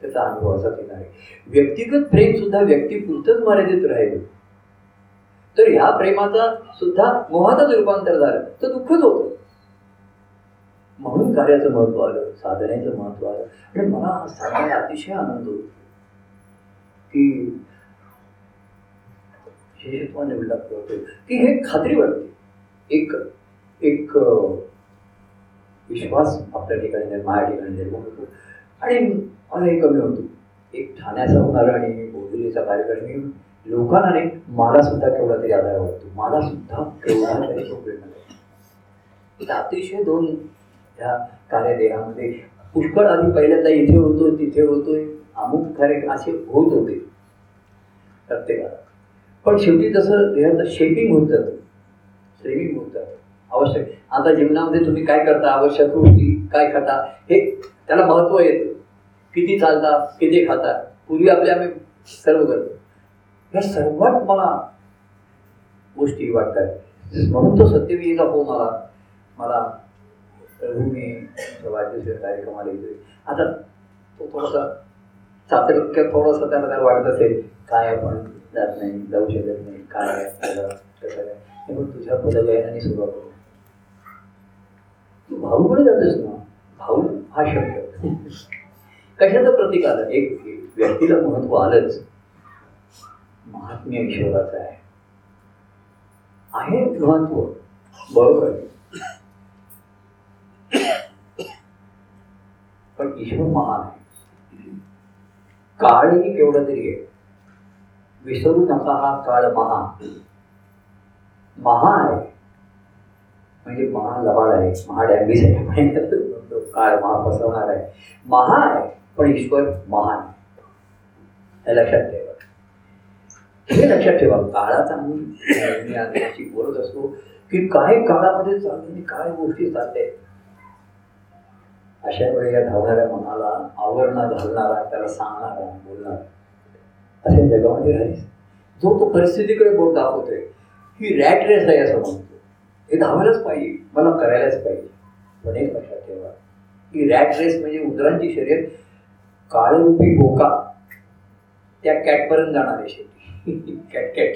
त्याचा अनुभव असा येणार आहे. व्यक्तिगत प्रेम सुद्धा व्यक्तीपुरतंच मर्यादित राहिलं. तर ह्या प्रेमाचा सुद्धा मोहातच रूपांतर झालं. तर दुःखच होतं. म्हणून कार्याचं महत्त्व आलं साधनेचं महत्त्व आलं. आणि मला सांगायला अतिशय आनंद होतो. की हे उल्लेख की हे खात्री वाटते एक एक विश्वास आपल्या ठिकाणी नाही माझ्या ठिकाणी निर्माण होतो. आणि माझाही कमी होतो. एक ठाण्याचा होणार आणि बोधुलीचा कार्यक्रम घेऊन लोकांना नाही मला सुद्धा केवढा तरी आधार वाटतो. मला सुद्धा केवढा तरी प्रेरणा अतिशय दोन ह्या कार्यदेहामध्ये पुष्कळ आधी पहिल्यांदा इथे होतो तिथे होतोय. अमुक कार्यक्रम असे होत होते. प्रत्येकाला. पण शेवटी तसं देहाचं शेपिंग होत जातं श्रेमिंग होत जातं आवश्यक. आता जीवनामध्ये तुम्ही काय करता? आवश्यक गोष्टी काय खाता? हे त्याला महत्त्व येतं. किती चालता किती खाता? पूर्वी आपले आम्ही सर्व करतो. ह्या सर्वात मला गोष्टी वाटतात. म्हणून तो सत्यविजेचा फोन आला हो मला प्रभू मी वाढदिवस कार्यक्रमाला येतोय आता तो थोडासा चातरिक थोडंसं त्याला त्याला वाटत असेल काय आपण जात नाही जाऊ शकत नाही काय कसं काय म्हणून तुझ्या आणि सुरुवात तू भाऊकडे जातोस ना? भाऊ हा शब्द. कशाचं प्रतीक आलं एक व्यक्तीला महत्त्व आलंच. महात्म्य ईश्वराचं आहे. आहे महत्त्व. बरोबर. पण ईश्वर महान आहे. काळही केवढा तरी आहे. विसरू नका हा काळ महा. महा आहे. म्हणजे महा लबाड आहे महा डॅम्बीज आहे. म्हणजे काळ महा पसरवणार आहे. महा आहे पण ईश्वर महान हे लक्षात ठेवा. हे लक्षात ठेवा. काळाचा आम्ही मी आधी बोलत असतो की काय काळामध्ये चालले काय गोष्टी चालल्या अशा वेळी या धावणाऱ्या मनाला आवरणा घालणारा त्याला सांगणारा बोलणारा. असे जगामध्ये राहील जो तो परिस्थितीकडे बोट दाखवतोय ही रॅट रेस आहे असं म्हणतो हे धावायलाच पाहिजे मला करायलाच पाहिजे. पण एक लक्षात ठेवा. ही रॅट रेस म्हणजे उंदरांची शर्यत काळरूपी बोका. त्या कॅटपर्यंत जाणार आहे शेवटी कॅट कॅट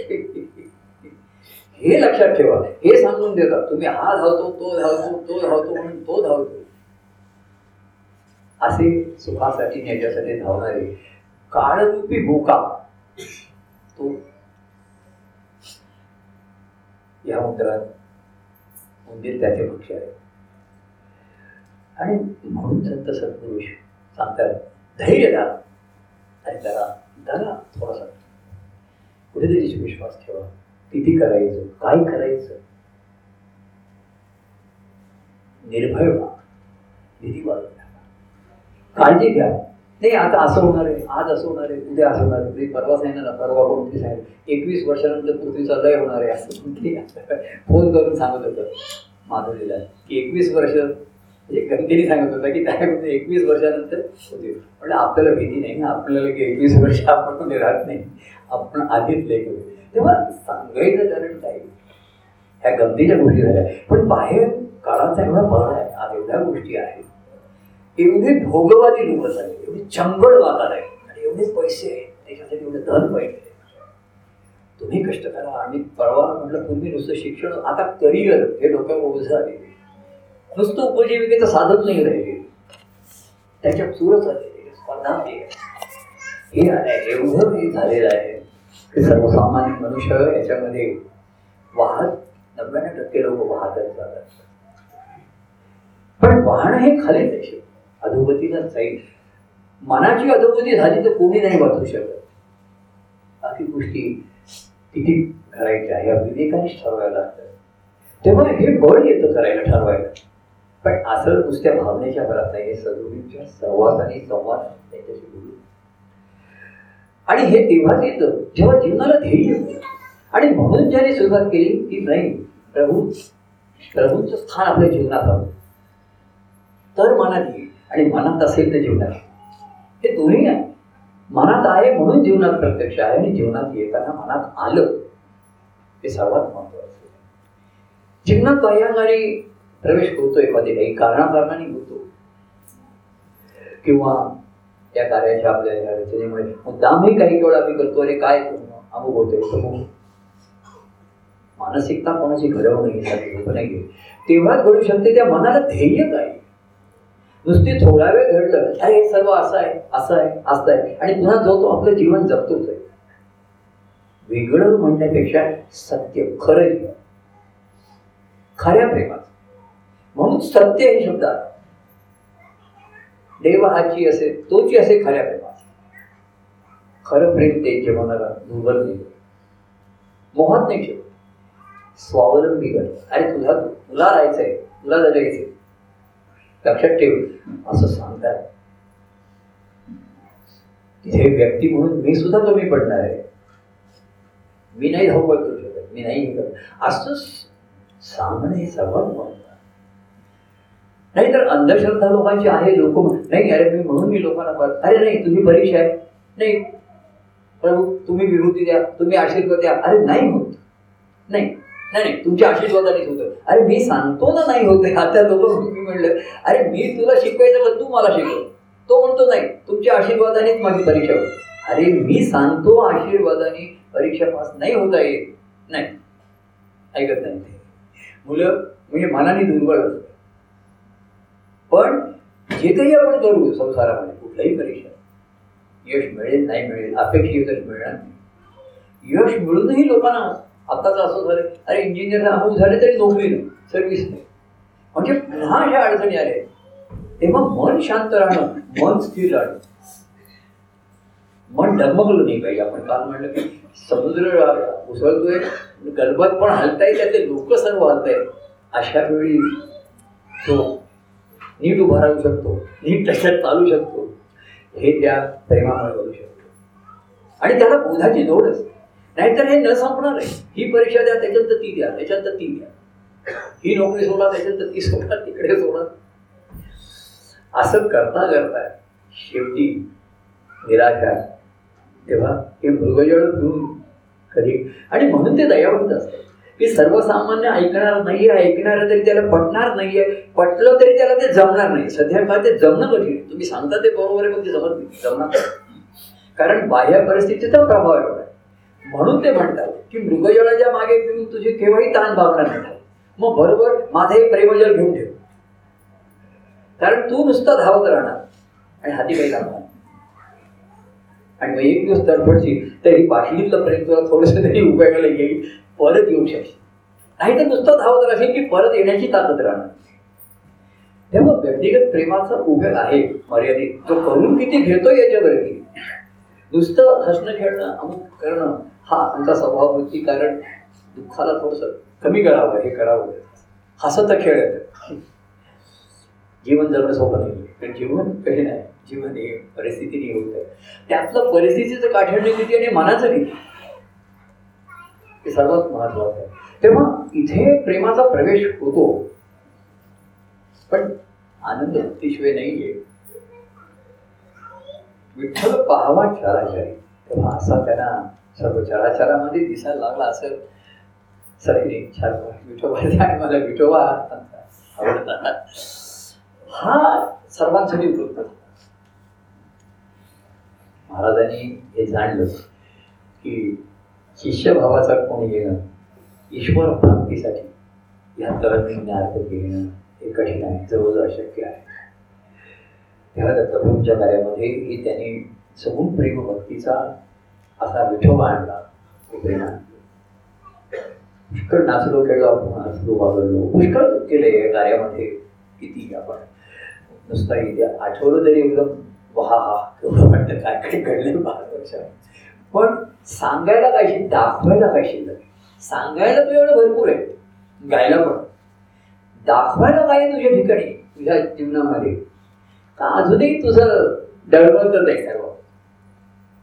हे लक्षात ठेवा. हे सांगून देतात तुम्ही हा धावतो तो धावतो तो धावतो म्हणून तो धावतो. असे सुखासाठी याच्यासाठी धावणारे काळरूपी भोका तो या मुद्रात म्हणजे त्याचे पक्ष आहे आणि म्हणून संत सत्पुरुष सांगतात धैर्य द्या आणि धरा धरा थोडासा. कुठेतरी विश्वास ठेवा. किती करायचं? काय करायचं? निर्भय व्हा. भीती बाळगू काळजी घ्या. नाही आता असं होणार आहे आज असं होणार आहे उद्या असं होणार आहे. तुम्ही परवा ना परवा कोणती सांगितलं एकवीस वर्षानंतर पृथ्वीचा लय होणार आहे असं कोणतरी फोन करून सांगत होतं माधुरीला की एकवीस वर्ष म्हणजे गंगेने सांगत होता की काय म्हणजे एकवीस वर्षानंतर होते म्हणजे आपल्याला भीती नाही ना आपल्याला की एकवीस वर्ष आपण कोणी राहत नाही. आपण आधीच लय करू. तेव्हा सांगायचं कारण काय? ह्या गमतीच्या गोष्टी झाल्या. पण बाहेर काळाचा एवढा बळ आहे आज एवढ्या गोष्टी आहेत. एवढे भोगवादी लोक झाले एवढे चंगळ वागार आहे आणि एवढे पैसे आहेत त्याच्यासाठी एवढे धन पाहिजे. तुम्ही कष्ट करा आणि परवा म्हटलं पूर्वी नुसतं शिक्षण आता करिअर हे डोक्यावर ओझं आले नुसतं उपजीविकेचं साधन नाही राहिले त्याच्या चुरच आलेले स्पर्धा हे आहे एवढं हे झालेलं आहे. की सर्वसामान्य मनुष्य याच्यामध्ये वाहत नव्याण्णव टक्के लोक वाहतच जातात. पण वाहन हे खाली त्याचे अधोगतीला जाईल. मनाची अधोगती झाली तर कोणी नाही वाचू शकत. बाकी गोष्टी किती करायच्या या विवेकानेच ठरवायला लागतं. तेव्हा हे बळ येतं करायला ठरवायला. पण असं नुसत्या भावनेच्या भरात नाही हे सदुरींच्या सहवास आणि संवाद त्याच्याशी बोलू. आणि हे तेव्हाच येतं जेव्हा जीवनाला ध्येय येतं. आणि म्हणून ज्याने सुरुवात केली की नाही. प्रभू प्रभूंचं स्थान आपल्या जीवनात हवं. तर मनात येईल. आणि मनात असेल तर जीवनात. हे दोन्ही आहे. मनात आहे म्हणून जीवनात प्रत्यक्ष आहे आणि जीवनात येताना मनात आलं. हे सर्वात महत्वाचं जीवनात बाह्यांगाने प्रवेश करतो एखादी काही कारणाकारणाने होतो. किंवा त्या कार्याच्या आपल्या या रचनेमुळे मुद्दामही काही वेळा आम्ही करतो अरे काय अमुक होतोय मानसिकता कोणाची घडवणे नाही तेव्हाच घडू शकते त्या मनाला ध्येय काय? नुसती थोडा वेळ घडलं अरे हे सर्व असं आहे असं आहे असं आहे. आणि पुन्हा जो तो आपलं जीवन जगतोच आहे. वेगळं म्हणण्यापेक्षा सत्य खरं जीवन खऱ्या प्रेमात म्हणून सत्य हे शब्द देव हाची असे तोची असे खऱ्या प्रेमात खरं प्रेम त्यांच्या मनाला दुर्बल नाही मोहात नाही ठेवत. स्वावलंबी कर अरे तुझा तुला राहायचंय तुला जगायचंय. लक्षात ठेव असं सांगतात. तिथे व्यक्ती म्हणून मी सुद्धा कमी पडणार आहे. मी नाही धावपळ करू शकत मी नाही हे असं सांगणं हे सर्वात महत्वाचं नाही तर अंधश्रद्धा लोकांची आहे लोक नाही अरे मी म्हणून मी लोकांना अरे नाही तुम्ही परीक्षा आहे नाही. प्रभू तुम्ही विभूती द्या तुम्ही आशीर्वाद द्या. अरे नाही होत. नाही नाही नाही तुमच्या आशीर्वादानेच होतं. अरे मी सांगतो ना नाही होते आता लोक तुम्ही म्हणलं अरे मी तुला शिकवायचं पण तू मला शिकव. तो म्हणतो नाही तुमच्या आशीर्वादानेच माझी परीक्षा होती अरे मी सांगतो आशीर्वादाने परीक्षा पास नाही होता येत नाही. ऐकत नाही. ते मुलं म्हणजे मनाने दुर्बळ असत पण जे काही आपण करू संसारामध्ये कुठल्याही परीक्षा यश मिळेल नाही मिळेल अपेक्षित यश मिळणार नाही. यश मिळूनही लोकांना आताच असं झालं अरे इंजिनियर अमुक झाले तरी नोकरी नाही सर्व्हिस नाही. म्हणजे पुन्हा अशा अडचणी आल्या. तेव्हा मन शांत राहणं मन स्थिर राहणं. मन डगमगलं नाही पाहिजे. आपण काल म्हणलं की समुद्र उसळतोय गलबत पण हलताय त्याचे लोक सर्व हलताय अशा वेळी तो नीट उभा राहू शकतो नीट तशात चालू शकतो. हे त्या प्रेमामुळे करू शकतो. आणि त्याला बोधाची जोड असते. नाहीतर हे न संपणार आहे. ही परीक्षा द्या त्याच्यात ती द्या त्याच्यात ती द्या. ही नोकरी सोडा त्याच्यात ती सोडा तिकडे सोडा. असं करता करता शेवटी निराशा तेव्हा हे मृगजळ घेऊन कधी आणि म्हणून ते दयावंत असतात. की सर्वसामान्य ऐकणार आहे ऐकणार तरी त्याला पटणार नाही आहे पटलं तरी त्याला ते जमणार नाही. सध्या काळ ते जमणं कठीण तुम्ही सांगता ते बरोबर आहे पण ते जमत नाही. जमणार नाही. कारण बाह्य परिस्थितीचा प्रभाव आहे. म्हणून ते म्हणतात की मृगजळाच्या मागे घेऊन तुझी केव्हाही ताण भावणार नाही. मग बरोबर माझं हे प्रेमजल घेऊन ठेव. कारण तू नुसता धावत राहणार आणि हाती काही लागणार आणि मग एक दिवस तडफडशील तरी ही बाटलीतलं प्रेम तुला थोडंसं तरी उपयोगाला येईल परत येऊ शकशील. नाही तर नुसतं धावत राहशील की परत येण्याची ताकद राहणार. तेव्हा व्यक्तिगत प्रेमाचा उपयोग आहे मर्यादित. तो करून किती घेतो याच्यावरती. नुसतं हसणं खेळणं अमुक करणं हा आमचा स्वभाव होती कारण दुःखाला थोडंसं कमी करावं हे करावं. हसत खेळ जीवन जगणं सोपं नाही कारण जीवन कठीण आहे. जीवन हे परिस्थितीने होत आहे. त्यातलं परिस्थितीचं काठिण्य किती आणि मनाचं किती? हे सर्वात महत्वाचं आहे. तेव्हा इथे प्रेमाचा प्रवेश होतो. पण आनंद अतिशय नाहीये. विठ्ठल पाहावा चराचरी. तेव्हा असा त्यांना सर्व चराचरामध्ये दिसायला लागला असं सगळे छान विठोबा मला विठोबा आवडतात. हा सर्वांसाठी उपयुक्त महाराजांनी हे जाणलं की शिष्यभावाचा कोण येणं ईश्वर प्राप्तीसाठी या तळमळीने अर्थ घेणं हे कठीण आहे जवळजवळ अशक्य आहे. तेव्हा दत्तप्रभूंच्या कार्यामध्ये ही त्यांनी सगुण प्रेम भक्तीचा असा विठोबा आणला प्रेम पुष्कळ नाचलो खेळलो आपण हसलो वागडलो पुष्कळ केले या कार्यामध्ये. किती आपण नुसता इथे आठवलं तरी एकदम वा हा एवढं वाटतं काय काय घडलं बारा वर्षात पण सांगायला काय शिल्लक दाखवायला काय शिल्लक सांगायला तू एवढं भरपूर आहे. गायला पण. दाखवायला काय तुझ्या ठिकाणी? तुझ्या जीवनामध्ये. का अजूनही तुझं डळमळतच आहे सर्व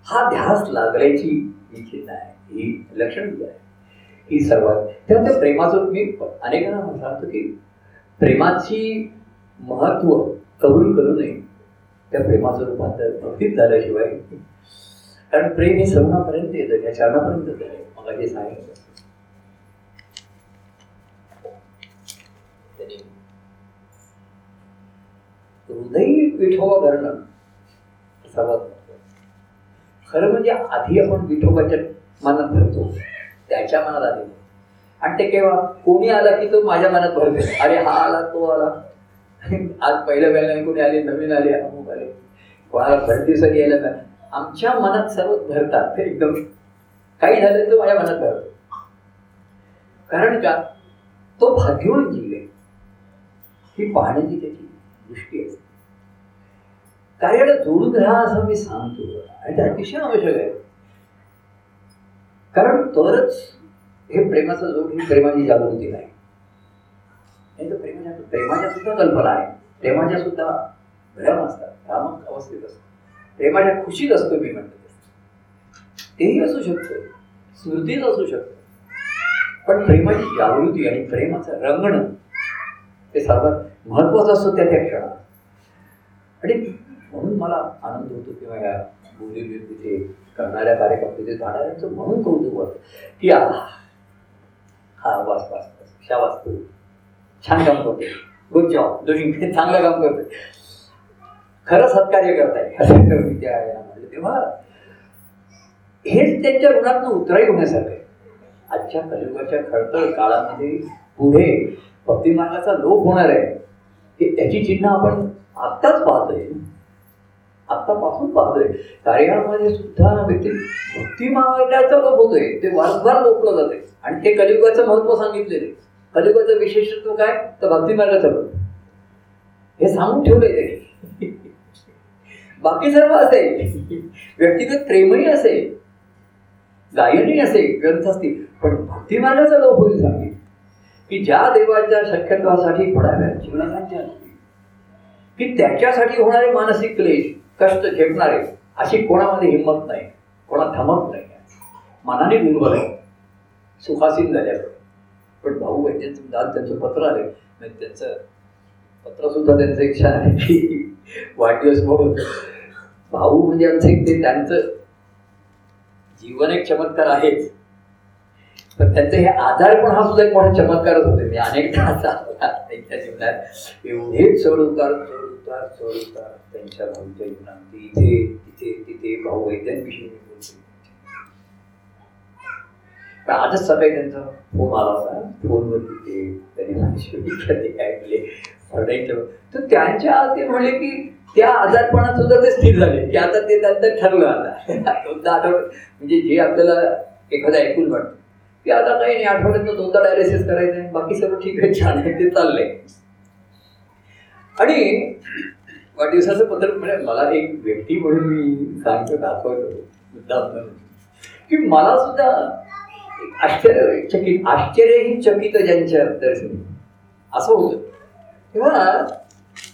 हा ध्यास लागल्याची ही चिन्ह आहे ही लक्षण आहे. ही सर्वात तेव्हा त्या प्रेमाचं मी अनेकांना सांगतो की प्रेमाची महत्त्व कबूल करू नये. त्या प्रेमाचं रूपांतर भक्तीत झाल्याशिवाय कारण प्रेम हे सर्वांपर्यंत येतं त्या चरणापर्यंत झालं मला हे सांगितलं हृदय विठोबा करणं सर्वात खरं म्हणजे आधी आपण विठोबाच्या मनात भरतो त्याच्या मनात आधी. आणि ते केव्हा? कोणी आला की तो माझ्या मनात भरतो अरे हा आला तो आला. आज पहिल्या वेळेला कोणी आले नवीन आले अमुक आले. कोणाला भरतीसाठी यायला नाही. आमच्या मनात सर्व भरतात ते एकदम. काही झालं तर माझ्या मनात भरतो कारण का? तो भाग्यवान जीव आहे. ही पाहण्याची त्याची दृष्टी असते कार्याला जोडून राहा असं मी सांगतो आणि ते अतिशय आवश्यक आहे. कारण तरच हे प्रेमाचा जोड ही प्रेमाची जागृती नाही. तर प्रेमाच्या प्रेमाच्या सुद्धा कल्पना आहे. प्रेमाच्या सुद्धा भ्रम असतात. भ्रामक अवस्थेत असतात. प्रेमाच्या खुशीत असतो मी म्हणतो. तेही असू शकतं. स्मृतीच असू शकतं. पण प्रेमाची जागृती आणि प्रेमाचं रंगणं हे सर्वात महत्वाचं असतं त्या त्या क्षणात. आणि म्हणून मला आनंद होतो किंवा या बोललेले तिथे करणाऱ्या कार्यक्रम जाणाऱ्यांचं म्हणून कौतुक वाटतं की आ हा वास वास वास शाबास छान काम करते गुड जॉब डुईंग चांगलं काम करते खरं सत्कार्य करताय. असं त्या तेव्हा हेच त्यांच्या ऋणातनं उतराई होण्यासारखं आहे. आजच्या कलियुगाच्या खळतळ काळामध्ये पुढे भक्तिमार्गाचा लोप होणार आहे. हे त्याची चिन्ह आपण आत्ताच पाहतोय. आत्तापासून पाहतोय. कार्यामध्ये सुद्धा व्यक्ती भक्ती मार्गाचा बोलतोय. ते वारंवार लोकलं जाते आणि ते कलियुगाचं महत्त्व सांगितलेले कलियुगाचं विशेषत्व काय? तर भक्ती मार्गाचं हे सांगून ठेवलंय त्यांनी बाकी सर्व असेल व्यक्तिगत प्रेमही असेल गायनही असेल ग्रंथ असतील. पण भक्ती मार्गाचा लोप होईल सांगेल की ज्या देवाच्या शक्यत्वासाठी पडाव्या जीवनाच्या की त्याच्यासाठी होणारे मानसिक क्लेश. कष्ट झेपणारे अशी कोणामध्ये हिंमत नाही कोणा थमत नाही. मनाने दुर्बल आहे. सुखासीन झाल्यावर. पण भाऊ वैद्यांचं दाद त्यांचं पत्र आले म्हणजे त्यांचं पत्र सुद्धा त्यांचं एक छान आहे की वाढदिवस म्हणून. भाऊ म्हणजे आमचं एक ते त्यांचं जीवन एक चमत्कार आहेच. पण त्यांचे हे आजार पण हा सुद्धा एक मोठा चमत्कारच होते मी अनेकदा असा त्यांच्या जीवनात एवढे चढ उतार चढ उतार चढ उतार त्यांच्या भाऊच्या जीवनात इथे तिथे तिथे भाऊ आहे त्यांविषयी मी बोलतो. आजच सकाळी त्यांचा फोन आला होता. फोनवर तिथे त्यांनी माझी काय म्हणले रडायचं. तर त्यांच्या ते म्हणले की त्या आजारपणात सुद्धा ते स्थिर झाले. की आता ते त्यांचं ठरलं आता. दोनदा आठवड म्हणजे जे आपल्याला एखादा ऐकून वाटतं. की आता काही नाही आठवड्यात दोनदा डायलिसिस करायचं आहे. बाकी सर्व ठीक आहे छान आहे ते चाललंय. आणि वाढदिवसाचं पत्र म्हणजे मला एक व्यक्ती म्हणून मी सांगतो दाखवतो मुद्दा की मला सुद्धा आश्चर्यचकित आश्चर्यही चकित ज्यांच्या दर्शन. असं होतं. तेव्हा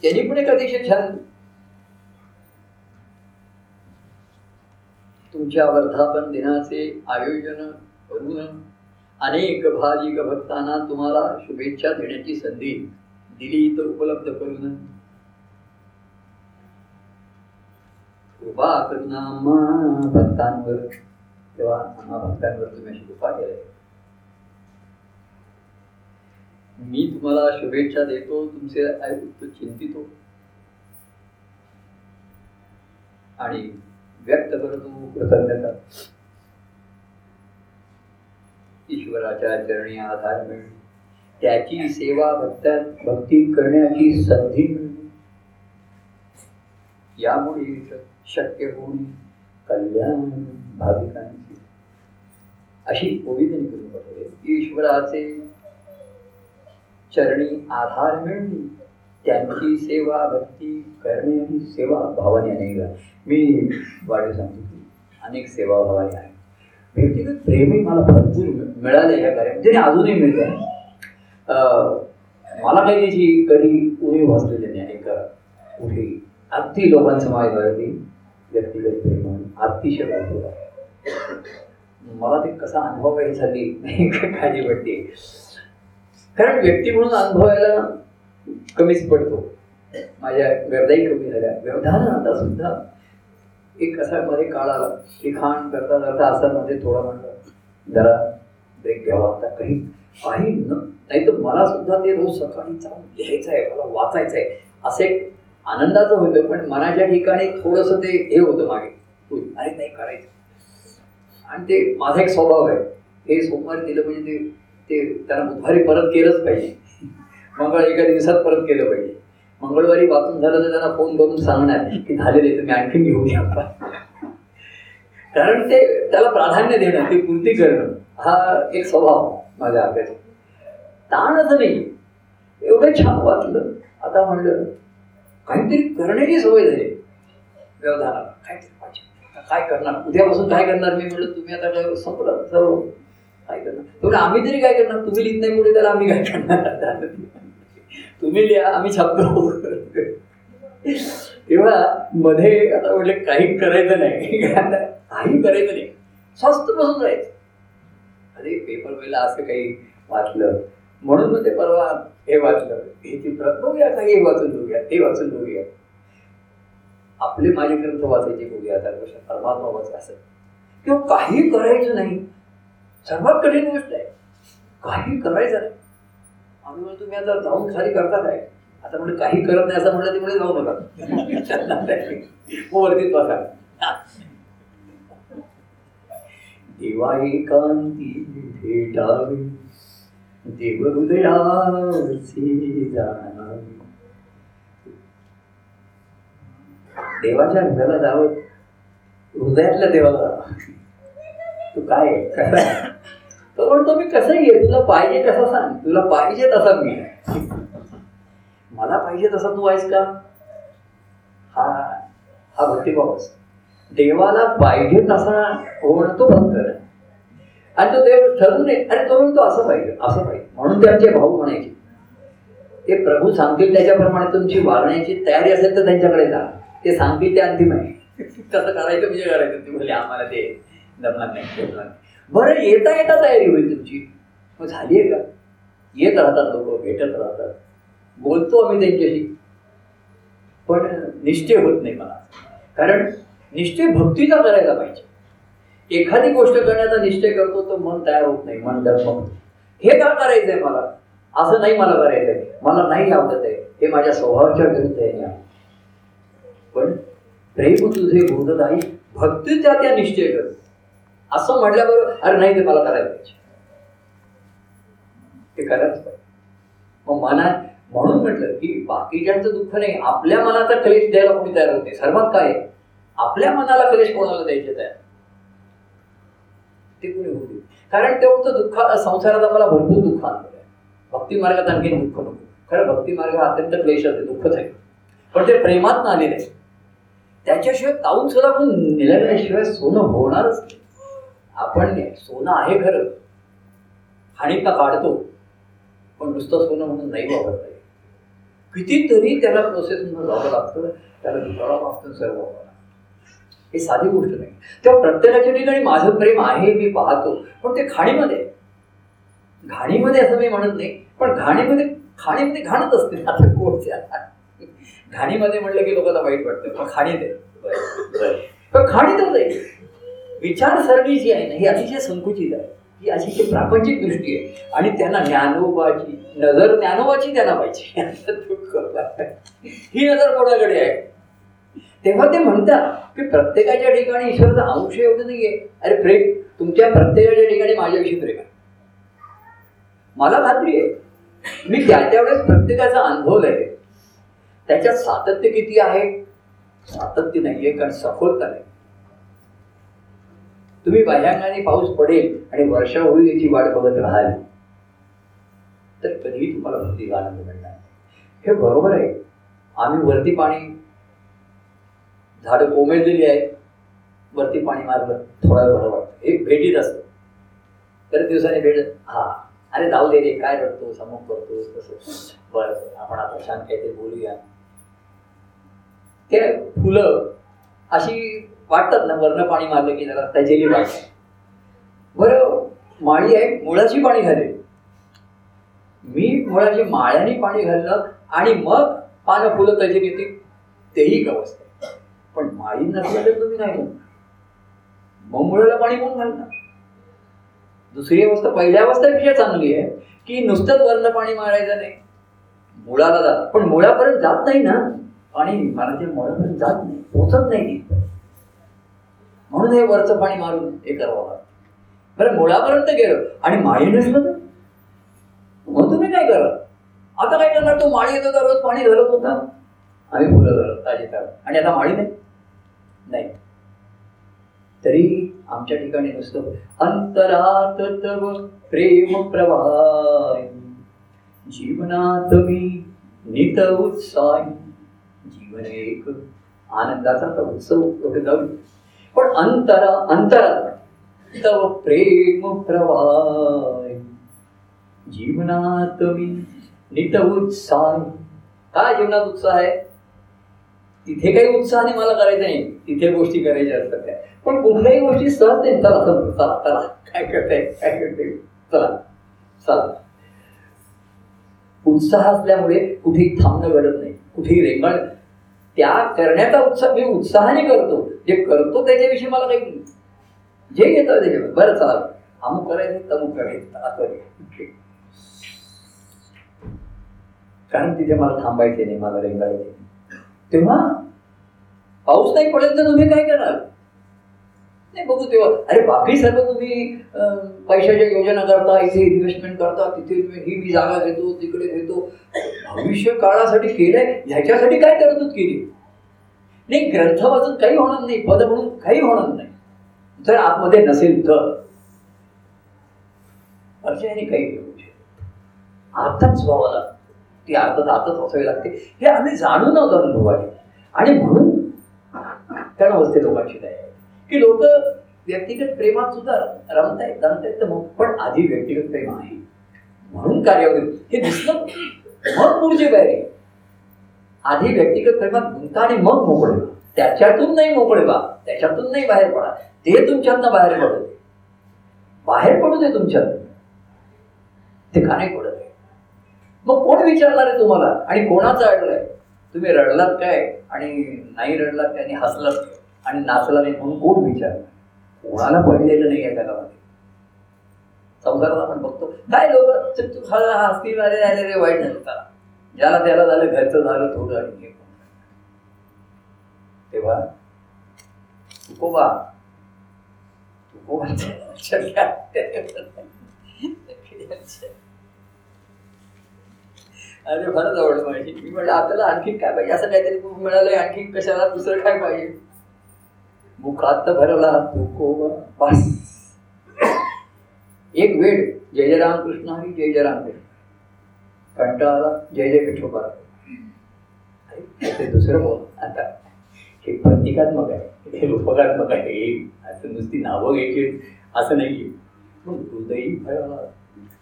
त्यांनी पण एक अतिशय छान तुमच्या वर्धापन दिनाचे आयोजन करून अनेक भाजिक भक्तांना तुम्हाला शुभेच्छा देण्याची संधी दिली तर उपलब्ध करून. कृपा करून आम्हा भक्तांवर तेव्हा आम्हा भक्तांवर तुम्ही अशी कृपा केली. मी तुम्हाला शुभेच्छा देतो तुमचे आयुक्त चिंतितो. आणि व्यक्त करतो कृतज्ञता. ईश्वराच्या चरणी आधार मिळणे त्याची सेवा भक्तात भक्ती करण्याची संधी मिळणे यामुळे शक्य होणे कल्याण भाविकांची. अशी ओविधनी करून बघते ईश्वराचे चरणी आधार मिळणे, त्यांची सेवा भक्ती करणे आणि सेवा भावाने अनेक मी वाढीव सांगतो की अनेक सेवा भावाने आहे. व्यक्तिगत प्रेमही मला भरपूर मिळाले या कार्यामध्ये आणि अजूनही मिळते मला काही त्याची कधी उणीव भासलेली नाही का कुठे अगदी लोकांसमाजावरती व्यक्तिगत प्रेम अतिशय भरपूर मला ते कसा अनुभव काही झाली काळजी वाटते कारण व्यक्ती म्हणून अनुभवायला कमीच पडतो. माझ्या गर्दाही कमी झाल्या. व्यवधान आता सुद्धा एक असा मध्ये काळ आला लिखाण करता करता असा मध्ये थोडा म्हणलं जरा ब्रेक घ्यावा. आता काही काही न नाही तर मला सुद्धा ते रोज सकाळी जाऊन लिहायचं आहे मला वाचायचं आहे असे आनंदाचं होतं पण मनाच्या ठिकाणी थोडंसं ते हे होतं मागे. अरे नाही करायचं. आणि ते माझा एक स्वभाव आहे. हे सोमवारी दिलं म्हणजे ते ते त्यांना बुधवारी परत केलंच पाहिजे. मंगळ एका दिवसात परत केलं पाहिजे. मंगळवारी वाचून झालं तर त्यांना फोन करून सांगणार की झालेले तुम्ही आणखी घेऊन या. कारण ते त्याला प्राधान्य देणं ते पूर्ती करणं हा एक स्वभाव माझ्या अभ्यासात ताणच नाही. एवढं छान वाटलं. आता म्हणलं काहीतरी करण्याची सवय झाली. व्यवधानाला. काहीतरी पाहिजे. काय करणार? उद्यापासून काय करणार? मी म्हणलं तुम्ही आता काय संपलं? सर्व काय करणार? तेवढं आम्ही तरी काय करणार? तुम्ही लिहित नाही पुढे त्याला आम्ही काय करणार? तुम्ही लिहा आम्ही छापतो. तेव्हा मध्ये आता म्हटलं काही करायचं नाही. काही करायचं नाही. स्वस्त बसून जायचं अरे पेपर वेळेला असं काही वाचलं म्हणून मग ते परवा हे वाचलं. हे चित्र बघूया काही वाचून बघूया ते वाचून बघूया. आपले माझे ग्रंथ वाचायचे बघूया आता कशा परमात्मा वाचा असं किंवा काही करायचं नाही. सर्वात कठीण गोष्ट आहे. काही करायचं नाही. आम्ही म्हणतो तुम्ही आता जाऊन खाली करता काय? आता म्हणजे काही करत नाही असं म्हणलं ते म्हणजे जाऊ नका. वरतीच बघा दिवाळी कांती भेटावी. देव हृदयाची जाणावी देवाच्या हृदयाला जावं. हृदयातल्या देवाला जावं. तू काय आहे? तो म्हणतो मी कसं ये तुला पाहिजे कसं सांग. तुला पाहिजे तसा मी. मला पाहिजे तसा तू आहेस का? हा हा भक्तिभावच देवाला पाहिजे तसा होणं तो भक्त. आणि तो देव ठरवून नये. अरे तो म्हणतो असं पाहिजे असं पाहिजे. म्हणून ते आमचे भाऊ म्हणायचे. ते प्रभू सांगतील त्याच्याप्रमाणे तुमची वागण्याची तयारी असेल तर त्यांच्याकडे जा. ते सांगतील ते अंतिम आहे. कसं करायचं म्हणजे करायचं. ते म्हणजे आम्हाला ते जमणार नाही जमणार नाही. बरं येता येता तयारी होईल तुमची. मग झाली आहे का? येत राहतात लोक भेटत राहतात. बोलतो आम्ही त्यांच्याशी. पण निश्चय होत नाही मला. कारण निश्चय भक्तीचा करायला पाहिजे. एखादी गोष्ट करण्याचा निश्चय करतो तर मन तयार होत नाही मन डगमगतं. हे का करायचंय मला? असं नाही मला करायचंय. मला नाही आवडत आहे. हे माझ्या स्वभावाच्या विरुद्ध आहे. या. पण प्रेम तुझे नाही भक्ती त्या त्या निश्चय कर असं म्हटल्याबरोबर अरे नाही ते मला करायला पाहिजे. ते करायच पाहिजे. मग मनात म्हणून म्हटलं की बाकीच्यांचं दुःख नाही. आपल्या मनाचा क्लेश द्यायला कोणी तयार होते सर्वात काय? आहे? आपल्या मनाला क्लेश कोणाला द्यायचे तयार? ते कुणी होते. कारण तेवढं दुःख संसारात आम्हाला भरपूर दुःख आणलं आहे. भक्ती मार्गात आणखी दुःख नको. खरं भक्ती मार्ग हा अत्यंत क्लेश आहे दुःखच आहे. पण ते प्रेमात आले आहे. त्याच्याशिवाय ताऊन सुद्धा पण निलगल्याशिवाय सोनं होणारच नाही. आपण सोनं आहे खरं. हाणीत काढतो. पण नुसतं सोनं म्हणून नाही वापरता येईल कितीतरी त्याला प्रोसेसमधून जावं लागतं. त्याला दुसरा लागतं सर्व वापरा हे साधी गोष्ट नाही. तेव्हा प्रत्येकाच्या ठिकाणी माझं प्रेम आहे मी पाहतो. पण ते खाणीमध्ये. आहे. घाणीमध्ये असं मी म्हणत नाही. पण घाणीमध्ये खाणीमध्ये घाणत असते आता कोणत्या? घाणीमध्ये म्हणलं की लोकांना वाईट वाटतं पण खाणीत आहे पण खाणीतच आहे विचारसरणी जी आहे ना ही अतिशय संकुचित आहे. ही अतिशय प्रापंचिक दृष्टी आहे. आणि त्यांना ज्ञानोबाची नजर ज्ञानोबाची त्यांना पाहिजे. ही नजर कोणाकडे आहे? तेव्हा ते म्हणतात की प्रत्येकाच्या ठिकाणी ईश्वराचा अंश एवढं नाहीये. अरे प्रेम तुमच्या प्रत्येकाच्या ठिकाणी माझ्याविषयी प्रेम आहे. मला खात्री आहे. मी त्या त्यावेळेस प्रत्येकाचा अनुभव आहे त्याच्यात सातत्य किती आहे? सातत्य नाहीये कारण सखोलता नाही. तुम्ही बाह्यांगाने पाऊस पडेल आणि वर्षा होईल याची वाट बघत राहाल तर कधीही तुम्हाला भक्तीचा आनंद मिळणार हे बरोबर आहे. आम्ही वरती पाणी झाडं कोमेजलेली आहेत वरती पाणी मारलं थोडा बरं वाटतं. हे भेटीत असतं. तर दिवसाने भेट हा अरे जाऊ दे रे काय रडतो समोर करतो कसं बरं आपण आता छान काहीतरी बोलूया. ते फुलं अशी वाटतात ना वरनं पाणी मारलं की जरा तजेली वाटते. बरं माळी आहे मुळाची पाणी घालेल. मी मुळाची माळ्याने पाणी घालणं आणि मग पानं फुलं तजेली येतील तेही गवस्त माळी नसल्यावर तुम्ही नाही म्हणणार मग मुळाला पाणी कोण घालणार? दुसरी अवस्था पहिल्या अवस्था पेक्षा चांगली आहे की नुसतंच वरलं पाणी मारायचं नाही. मुळाला जात. पण मुळापर्यंत जात नाही ना. पाणी मारायचे मुळापर्यंत जात नाही. पोचत नाही ती. म्हणून हे वरचं पाणी मारून हे करावं लागतं. बरं मुळापर्यंत गेलो. आणि माळी नसलं तर? मग तुम्ही काय करत आता काय करणार? तो माळी येतो रोज पाणी घालत होता. आम्ही फुलं घालत ताजी आणि आता माळी नाही. नाही तरी आमच्या ठिकाणी नुसतं अंतरात तव प्रेम प्रवाह. जीवनात मी नित उत्साही. जीवन एक आनंदाचा तर उत्सव जाऊ? पण अंतरा अंतरात तव प्रेम प्रवाह. जीवनात मी नित उत्साही. काय जीवनात उत्साह आहे? तिथे काही उत्साहाने मला करायचं नाही. तिथे गोष्टी करायच्या असतात त्या. पण कुठल्याही गोष्टी सहज नाही. चला चला चला चला. काय करताय? काय करते चला चला. उत्साह असल्यामुळे कुठेही थांबणं घडत नाही. कुठेही रेंगाळ त्या करण्याचा उत्साह मी उत्साहाने करतो. जे करतो त्याच्याविषयी मला काही जे येतं त्याच्यावर. बरं चला. अमुक करायचं तमुक करायचं. असं कारण तिथे मला थांबायचे नाही. मला रेंगायचे तेव्हा पाऊस नाही पडेल तर तुम्ही काय करणार? नाही बघू तेव्हा. अरे बाकी सर्व तुम्ही पैशाच्या योजना करता इथे इन्व्हेस्टमेंट करता तिथे तुम्ही ही मी जागा घेतो तिकडे घेतो. भविष्य काळासाठी केलंय ह्याच्यासाठी काय तरतूद केली? नाही ग्रंथ वाचून काही होणार नाही पद म्हणून काही होणार नाही. जर आतमध्ये नसेल तर. अर्चयाने काही. घेऊ आताच व्हावं लागतं. ती अर्थात आताच असावी लागते. हे आम्ही जाणून आहोत अनुभवाने. आणि म्हणून कारण असते लोकांची काय की लोक व्यक्तिगत प्रेमात सुद्धा रमतायत जमतायत तर मग पण आधी व्यक्तिगत प्रेम आहे. म्हणून कार्यावरील हे दिसलं मग पुढचे बाहेर आधी व्यक्तिगत प्रेमात गुंता आणि मग मोकळे त्याच्यातून नाही मोकळे बा त्याच्यातून नाही बाहेर पडा. ते तुमच्यातनं बाहेर पडू दे. बाहेर पडू दे तुमच्यात ते का नाही पडत मग कोण विचारणार आहे तुम्हाला? आणि कोणाचं अडलंय? तुम्ही रडलात काय? आणि नाही रडलात काय? आणि हसलात काय? आणि नाचला नाही म्हणून कोण विचारणार? कोणाला पडलेलं नाही या जगामध्ये संसारात आपण बघतो. काय लोक? हसतील अरे अरे रे वाईट झालं त्याला ज्याला त्याला झालं घरचं झालं थोडं आणि हे तेव्हा तुकोबा. तुकोबा अरे फारच आवडलं माझी मी म्हटलं आपल्याला आणखी काय पाहिजे? असं काहीतरी मिळालंय. आणखी कशाला दुसरं काय पाहिजे? मुखात भरला तुकोबा बस. एक वेळ. जय जय रामकृष्ण. आणि जय जय रामकृष्ण. कंटाळा. जय जय विठोबा. ते दुसरं बोल. आता हे प्रतिकात्मक आहे. हे रूपकात्मक आहे. हे असं नुसती नावं घ्यायची. असं नाही मग हृदयी भरला.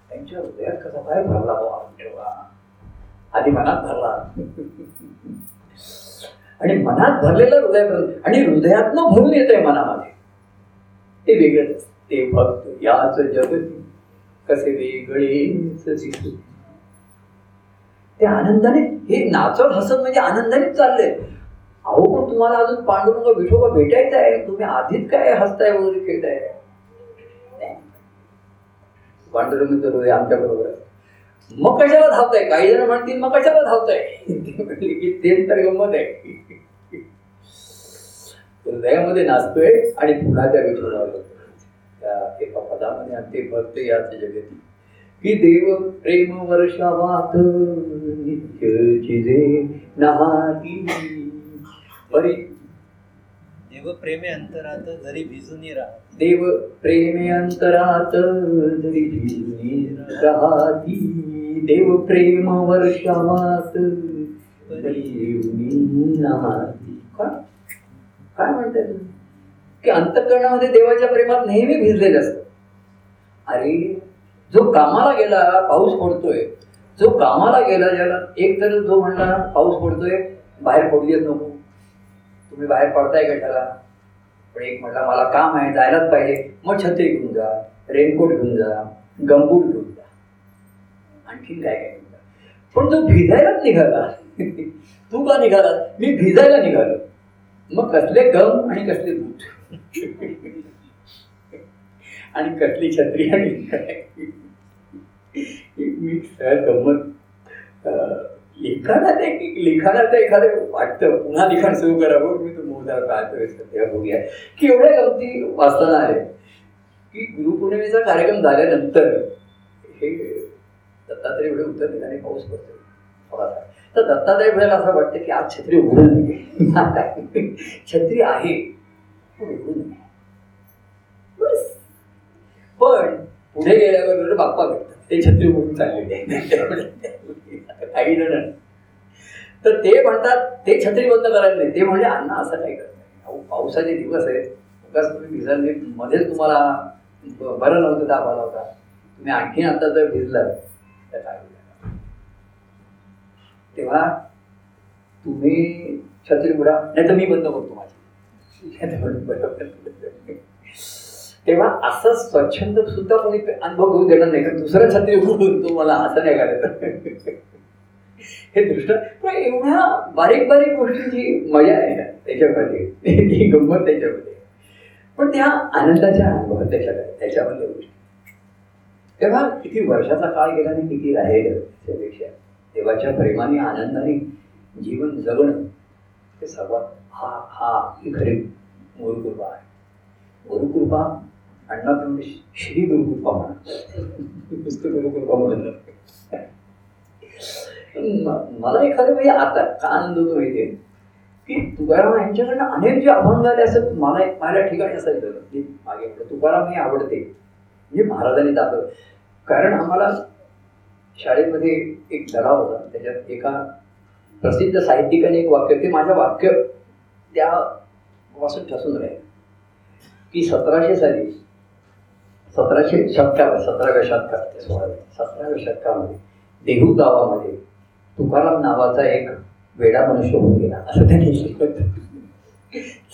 त्यांच्या हृदयात कसा काय भरला बाबा ठेवा आधी मनात भरला. आणि मनात भरलेलं हृदय आणि हृदयातनं भरून येत आहे मनामध्ये. ते वेगळंच ते भक्त याच जगती. कसे वेगळे ते आनंदाने हे नाचत हसत म्हणजे आनंदानेच चाललंय. अहो पण तुम्हाला अजून पांडुरंग विठोबा भेटायचं आहे. तुम्ही आधीच काय हसताय वगैरे खेळताय? पांडुरंग हृदय आमच्या बरोबर आहे. मग कशाला धावताय? काही जण म्हणतील मग कशाला धावताय? की ते तर गंमत आहे. हृदयामध्ये नाचतोय आणि पुन्हा त्या विठोबा त्या एका पदामध्ये आणि भक्त याच जगती. की देव प्रेम वर्षावात नित्य चिजे नहाती. बरी. देव प्रेमे अंतरात जरी भिजून राहत. देव प्रेमे अंतरात जरी भिजून राहती. देव प्रेम वर्षावात काय म्हणताय तुम्ही? की अंतकरणामध्ये देवाच्या प्रेमात नेहमी भिजलेलं असतं अरे जो कामाला गेला पाऊस पडतोय. जो कामाला गेला ज्याला एक तर जो म्हणला पाऊस पडतोय बाहेर पडू नको. तुम्ही बाहेर पडताय कशाला पण एक म्हटला मला काम आहे जायलाच पाहिजे. मग छत्री घेऊन जा रेनकोट घेऊन जा गंबूट घेऊन आणखीन काय काय म्हणतात? पण तो भिजायलाच निघाला. तू का निघाला मी भिजायला निघालो. मग कसले गम आणि कसले दूध आणि कसली छत्री आणि मी सहज गंमत. लिखाणात एक लिखाणात एखादं वाटतं. पुन्हा लिखाण सुरू करावं मी तो मोहदार पाहतोय सध्या. बघूया. की एवढ्या गमती वाचताना आहे. की गुरुपौर्णिमेचा कार्यक्रम झाल्यानंतर हे दत्तात्रय एवढे उत्तर दिल्याने पाऊस पडतो थोडासा. तर दत्तात्रय वेळेला असं वाटतं की आज छत्री उघडू नये छत्री आहे. पण उघडू नये पण पुढे गेल्यावर बाप्पा भेटतात. ते छत्री उघडून चाललेले काही जण तर ते म्हणतात ते छत्री बंद करायला नाही. ते म्हणजे अण्णा असं काय करत अहो पावसाचे दिवस आहेत. उगाच तुम्ही भिजले मध्येच तुम्हाला बरं नव्हतं दाबाला होता तुम्ही आणखीन आता जर भिजलात तेव्हा तुम्ही छत्री उघडा नाही तर मी बंद करतो माझी. तेव्हा असं स्वच्छंद सुद्धा कोणी अनुभव घेऊ देणार नाही कारण दुसरं छत्री उघडून तो मला असं नाही करायचं. हे दृष्ट पण एवढ्या बारीक बारीक गोष्टीची मजा आहे त्याच्यामध्ये. ती गंमत त्याच्यामध्ये. पण त्या आनंदाच्या अनुभव त्याच्यात त्याच्यामध्ये. तेव्हा किती वर्षाचा काळ गेला आणि किती राहील त्यापेक्षा? देवाच्या प्रेमाने आनंदाने जीवन जगणं ते सर्वात हा हा ही खरी गुरुकृपा आहे. गुरुकृपा अण्णा तुम्ही श्री गुरुकृपा म्हणा. नुसतं गुरुकृपा म्हणत मला एखाद्या वेळी आता का आनंद होतो माहितीये? की तुकाराम यांच्याकडनं अनेक जे अभंग आले असं मला माझ्या ठिकाणी असायचं मागे तुकाराम हे आवडते. म्हणजे महाराजांनी दाखवलं. कारण आम्हाला शाळेमध्ये एक धडा होता. त्याच्यात एका प्रसिद्ध साहित्यिकाने एक वाक्य ते माझ्या वाक्य त्या वाचून ठसून राहील. की सतराशे साली सतराशे शतकावर सतराव्या शतकात ते सतराव्या शतकामध्ये देहू गावामध्ये तुकाराम नावाचा एक वेडा मनुष्य होऊन गेला. असं त्यांनी लिहिलं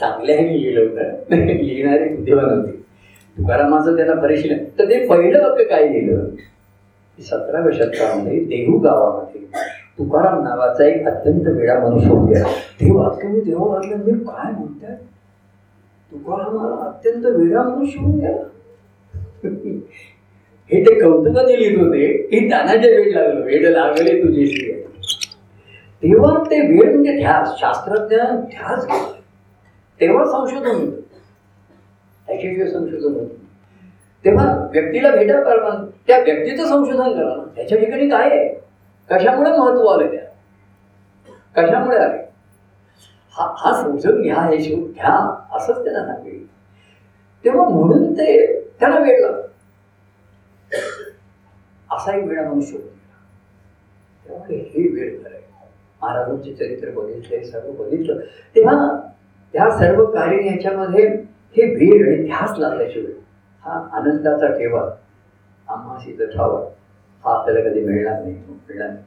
चांगल्याने लिहिलं होतं. लिहिणारे बुद्धिमान होते. तुकारामाचं त्यांना परिशीलन तर ते पहिलं वाक्य काय लिहिलं? सतराव्या शतकामध्ये देहू गावामध्ये तुकाराम नावाचा एक अत्यंत वेळा मनुष्य होत्या ते वाक्य मी देहू वाचलं मी काय म्हणतात तुकारामाला अत्यंत वेळा मनुष्य होऊन गेला हे ते कौतुकाने लिहित होते. की तानाचे वेळ लागलो. वेळ लागले तुझी तेव्हा ते वेळ म्हणजे ध्यास. शास्त्रज्ञ ध्यास घेतला. तेव्हा संशोधन होतं. त्याच्याशिवाय संशोधन होतं. तेव्हा व्यक्तीला भेटा कारण त्या व्यक्तीचं संशोधन करा. त्याच्या ठिकाणी काय आहे? कशामुळे महत्त्व आलं त्या? कशामुळे आले हा हा समजून घ्या हे शिव घ्या असंच त्यांना सांगेल. तेव्हा म्हणून ते त्यांना वेळ लागला असा एक वेळा मनुष्य होता त्यामुळे हे वेळ करायचं महाराजांचे चरित्र बघितले सर्व बघितलं. तेव्हा त्या सर्व कार्य याच्यामध्ये हे वेळ आणि ध्यास लागल्याशिवाय हा आनंदाचा ठेवा आम्हाशी ठावा हा आपल्याला कधी मिळणार नाही मिळणार नाही.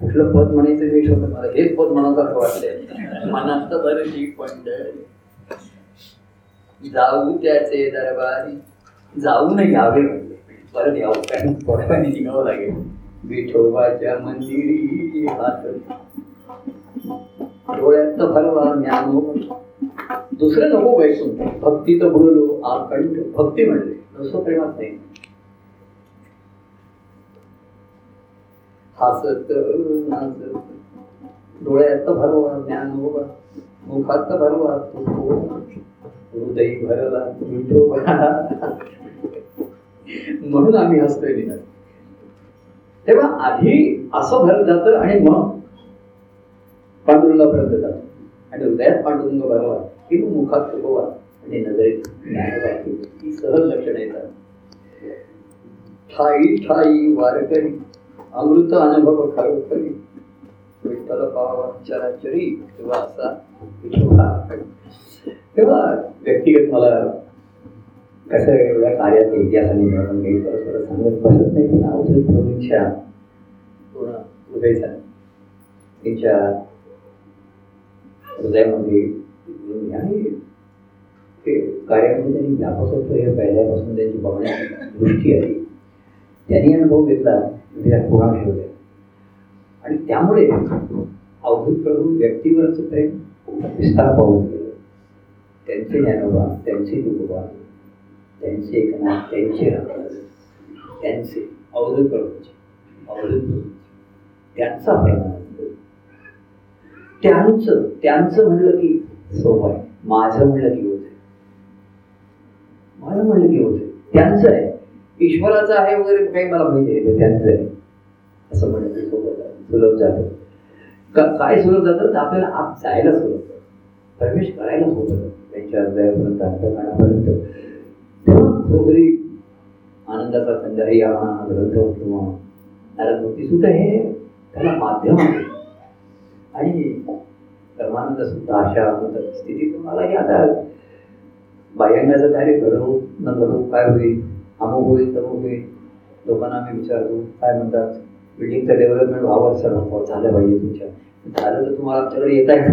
कुठलं पद म्हणायचं मी होतं मला हेच पद म्हणायचं वाटले मनात बरशी पंढरी. जाऊ त्याचे दरबारी. जाऊन यावे म्हणले. परत यावं कारण थोड्या निघावं लागेल. विठोबाच्या मंदिरी हात. डोळ्यात भरवा ज्ञान दुसरं नको बैसून भक्ती तर बोललो आकंठ. भक्ती म्हणले. नुसतं प्रेमात नाही. हसत नाचत. डोळ्यात भरवा ज्ञान मुखात भरवा हृदय भरला मिठो म्हणून आम्ही हसतोय निघाल तेव्हा आधी असं भरत जातं आणि मग पांडुरला भरत जातं. आणि हृदयात पांडुरंग भरावा किंवा मुखात तुकोवा आणि नजरेत ज्ञानवा ही सहज लक्षण येतात. ठाई ठाई वारकरी अमृत अनुभव खरोखरी विठ्ठल पावा चराचरी किंवा असा विठोबा. तेव्हा व्यक्तिगत मला कसं एवढ्या कार्यात इतिहासाने मिळवून मी परस्पर सांगत बसत नाही पण अवधूत प्रभूंच्या पूर्ण हृदयचा त्यांच्या हृदयामध्ये आणि ते कार्यामध्ये त्यांनी व्यापक होतो हे पहिल्यापासून त्यांची भावना दृष्टी आली त्यांनी अनुभव घेतला त्या पुराण ठेवल्या आणि त्यामुळे अवधूत प्रभू व्यक्तीवरच प्रेम विस्तार पाहून गेलं त्यांचे ज्ञानोबा त्यांचे तुकोबा त्यांचे एकनाथ त्यांचे रामदास त्यांचे अवधूत प्रभूचे अवधूत प्रभूचे. त्यांचा प्रमाण त्यांचं त्यांचं म्हणलं की सोय माझं म्हणलं की होते माझं म्हणलं की होते त्यांचं आहे. ईश्वराचं आहे वगैरे काही मला माहिती आहे त्यांचं आहे. असं म्हणलं की सोपं सुलभ जातं. का काय सुलभ जातं? तर आपल्याला आत जायला सुलभ प्रवेश करायला सोपं त्यांच्या हृदयापर्यंत अंतकाणापर्यंत तेव्हा आनंदाचा खंडारी हा ग्रंथ किंवा नारदमुक्ती सुद्धा हे त्याला माध्यम आहे. आणि परमानंद सुद्धा अशा स्थितीत मला की आता बाह्यांगाचं कार्य घडवू न घडवू काय होईल? अमुक होईल तमुक होईल. लोकांना मी विचारतो काय म्हणतात? बिल्डिंगचं डेव्हलपमेंट व्हावं सर झालं पाहिजे तुमच्या. झालं तर तुम्हाला आमच्याकडे येत आहे.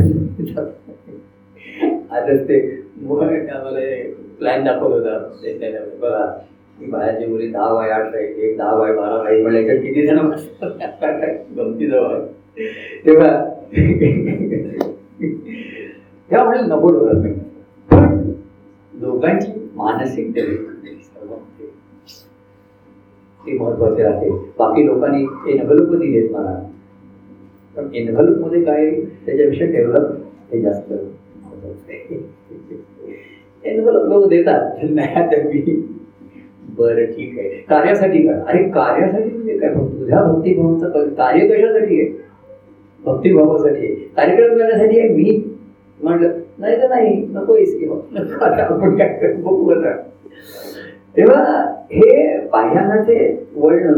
आजच ते. आम्हाला प्लॅन दाखवत होता. बघा की बाहेरची मुली दहा बाय आठ आहे. एक दहा बाय बारा बाई म्हणलं याच्यात किती जण गमती जवळ तेव्हा त्यामुळे नको डेव्हलपमेंट पण लोकांची मानसिक डेव्हलपमेंट ते महत्त्वाचे राहते. बाकी लोकांनी एनव्हलप दिलेत मला. पण एनव्हलपमध्ये काय त्याच्यापेक्षा डेव्हलप हे जास्त एनव्हलप लोक देतात नाही मी. बरं ठीक आहे. कार्यासाठी काय अरे कार्यासाठी म्हणजे काय? तुझ्या भक्तिभावाचं कार्य कशासाठी आहे? भक्तिभावासाठी कार्यक्रम करण्यासाठी आहे मी. म्हटलं नाही तर नाही हो. नको किंवा आता आपण काय करू बघू आता. तेव्हा हे पाह्यानाचे वळण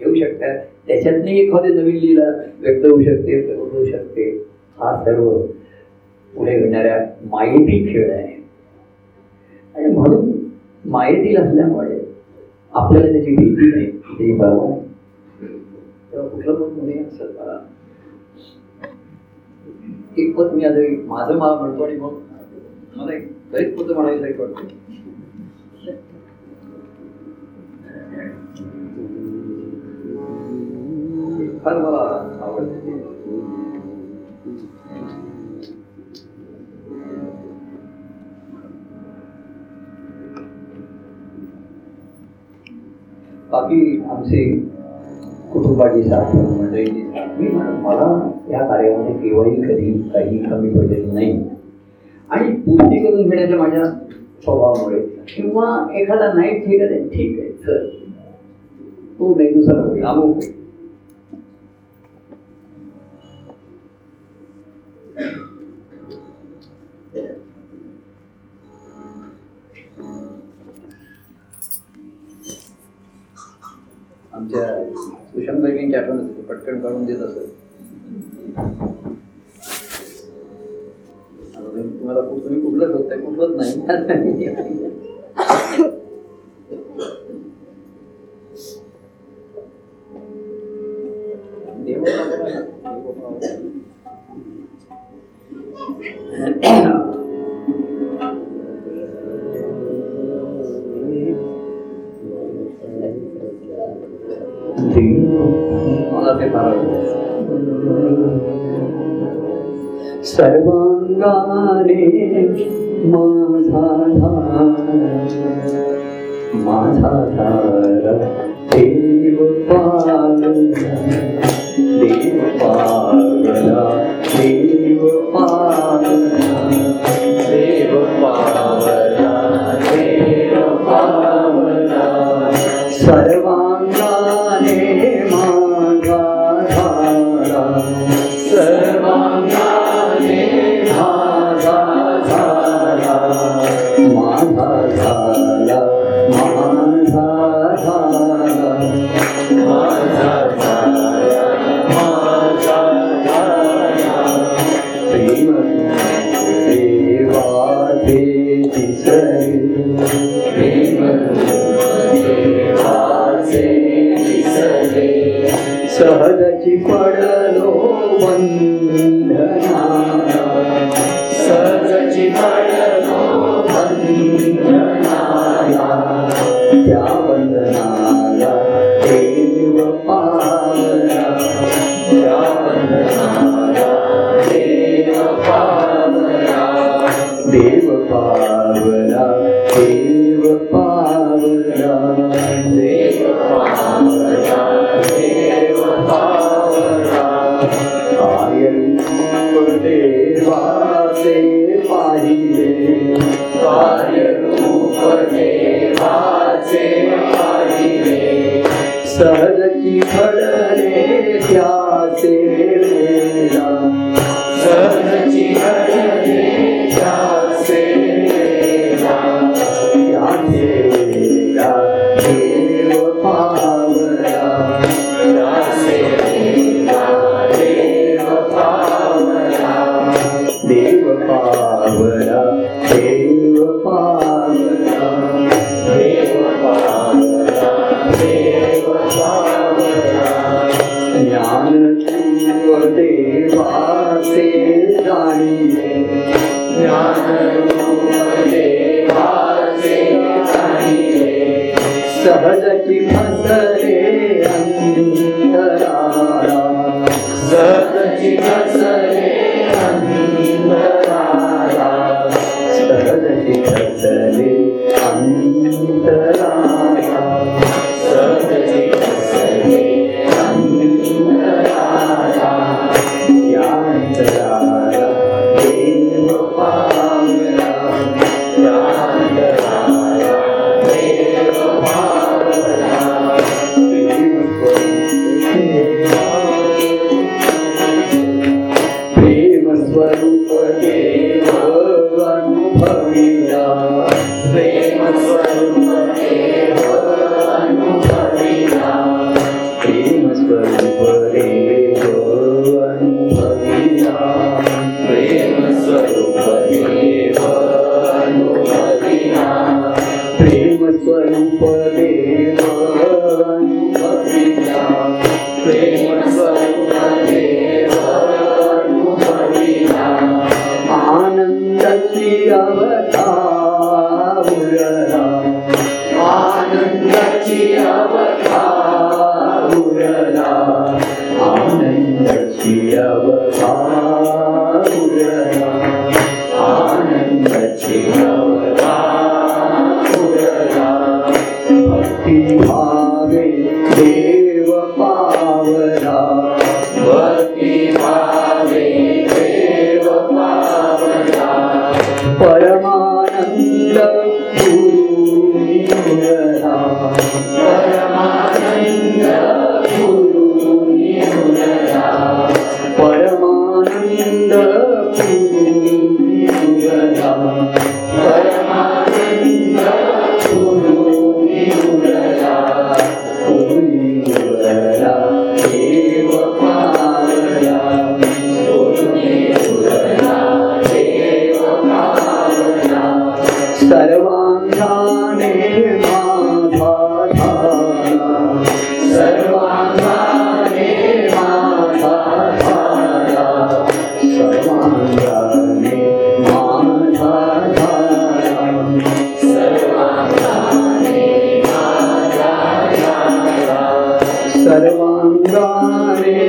येऊ शकतात. त्याच्यातनं एखादी नवीन लीला व्यक्त होऊ शकते होऊ शकते. हा सर्व पुढे घडणाऱ्या माहिती खेळ आहे. आणि म्हणून माहिती असल्यामुळे आपल्याला त्याची भीती नाही. त्याची बरोबर नाही तेव्हा कुठलं पण कोणी असं मला एक पद मी आता माझं मला म्हणतो आणि मग मला एक गरीब पद म्हणायचं एक वाटतं. फार मला आवडतं. बाकी आमचे कुटुंबाची साथ मंडळीची साथ मी म्हणून मला या कार्यामध्ये केव्हाही कधी काही कमी पडलेली नाही. आणि पूर्ती करून घेण्याच्या माझ्या स्वभावामुळे किंवा एखादा नाही ठीक आहे ठीक आहे सर तो नाही दुसरा अमुक aprendiendo a. सर्वाङ्गानि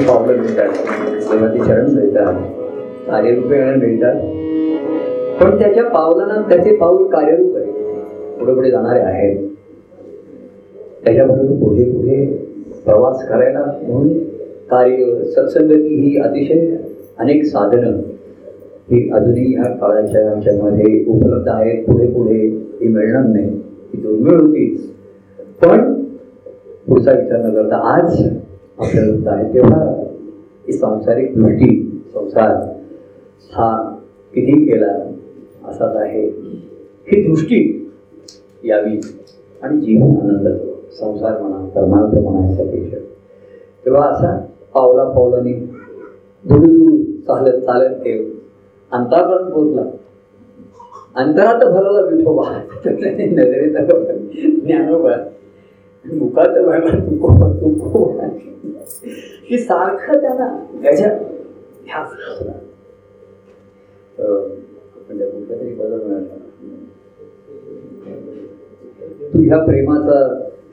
देवाची पावलं मिळतात देवाचे चरण मिळतात. कार्यरूपेण मिळतात. पण त्याच्या पावलांना त्याचे पाऊल कार्यरूप आहे. पुढे पुढे जाणारे आहेत. त्याच्याबरोबर पुढे पुढे प्रवास करायला म्हणून कार्य सत्संगती ही अतिशय अनेक साधनं ही अजूनही ह्या काळाच्या ह्याच्यामध्ये उपलब्ध आहेत. पुढे पुढे ही मिळणार नाही. ही दुर्मिळ होतीच. पण पुढचा विचार न करता आज आपल्याला होत आहे तेव्हा ही सांसारिक दृष्टी संसार हा किती केला असाच आहे. ही दृष्टी यावी आणि जीवन आनंदाचं संसार म्हणा परमार्थ म्हणा याच्यापेक्षा. तेव्हा असा पावला पावलाने दुडू चालत चालत ते अंतरापर्यंत पोचला अंतरात भरला विठोबा. नजरेत ज्ञानोबा मुखात व्हायला तुको तुको की सारखं त्यांना गजब ह्या म्हणजे कुठल्या तरी बदल मिळाला तुझ्या प्रेमाचा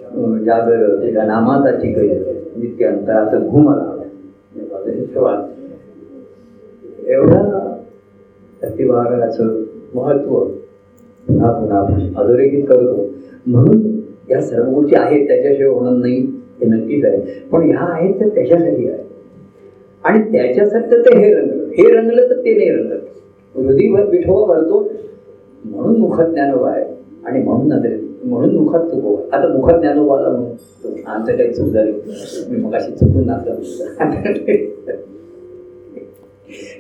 अं, जागर तुझ्या नामाचा चिकल नित्य अंतराचं घुमला एवढा प्रतिभागाचं महत्त्व पुन्हा पुन्हा अधोरेखित करतो. म्हणून या सर्व गोष्टी आहेत त्याच्याशिवाय होणार नाही हे नक्कीच आहे. पण ह्या आहेत तर त्याच्यासाठी आहे. आणि त्याच्यासाठी तर ते हे रंगलं हे रंगलं तर ते नाही रंगलं हृदय भर भरतो म्हणून मुखात ज्ञानोबा आहे. आणि म्हणून नजरे म्हणून मुखात चुकवा आता मुखात ज्ञानोबाला म्हणून. आमचं काही चूक झाली. मी मगाशी चुकून नाचलं.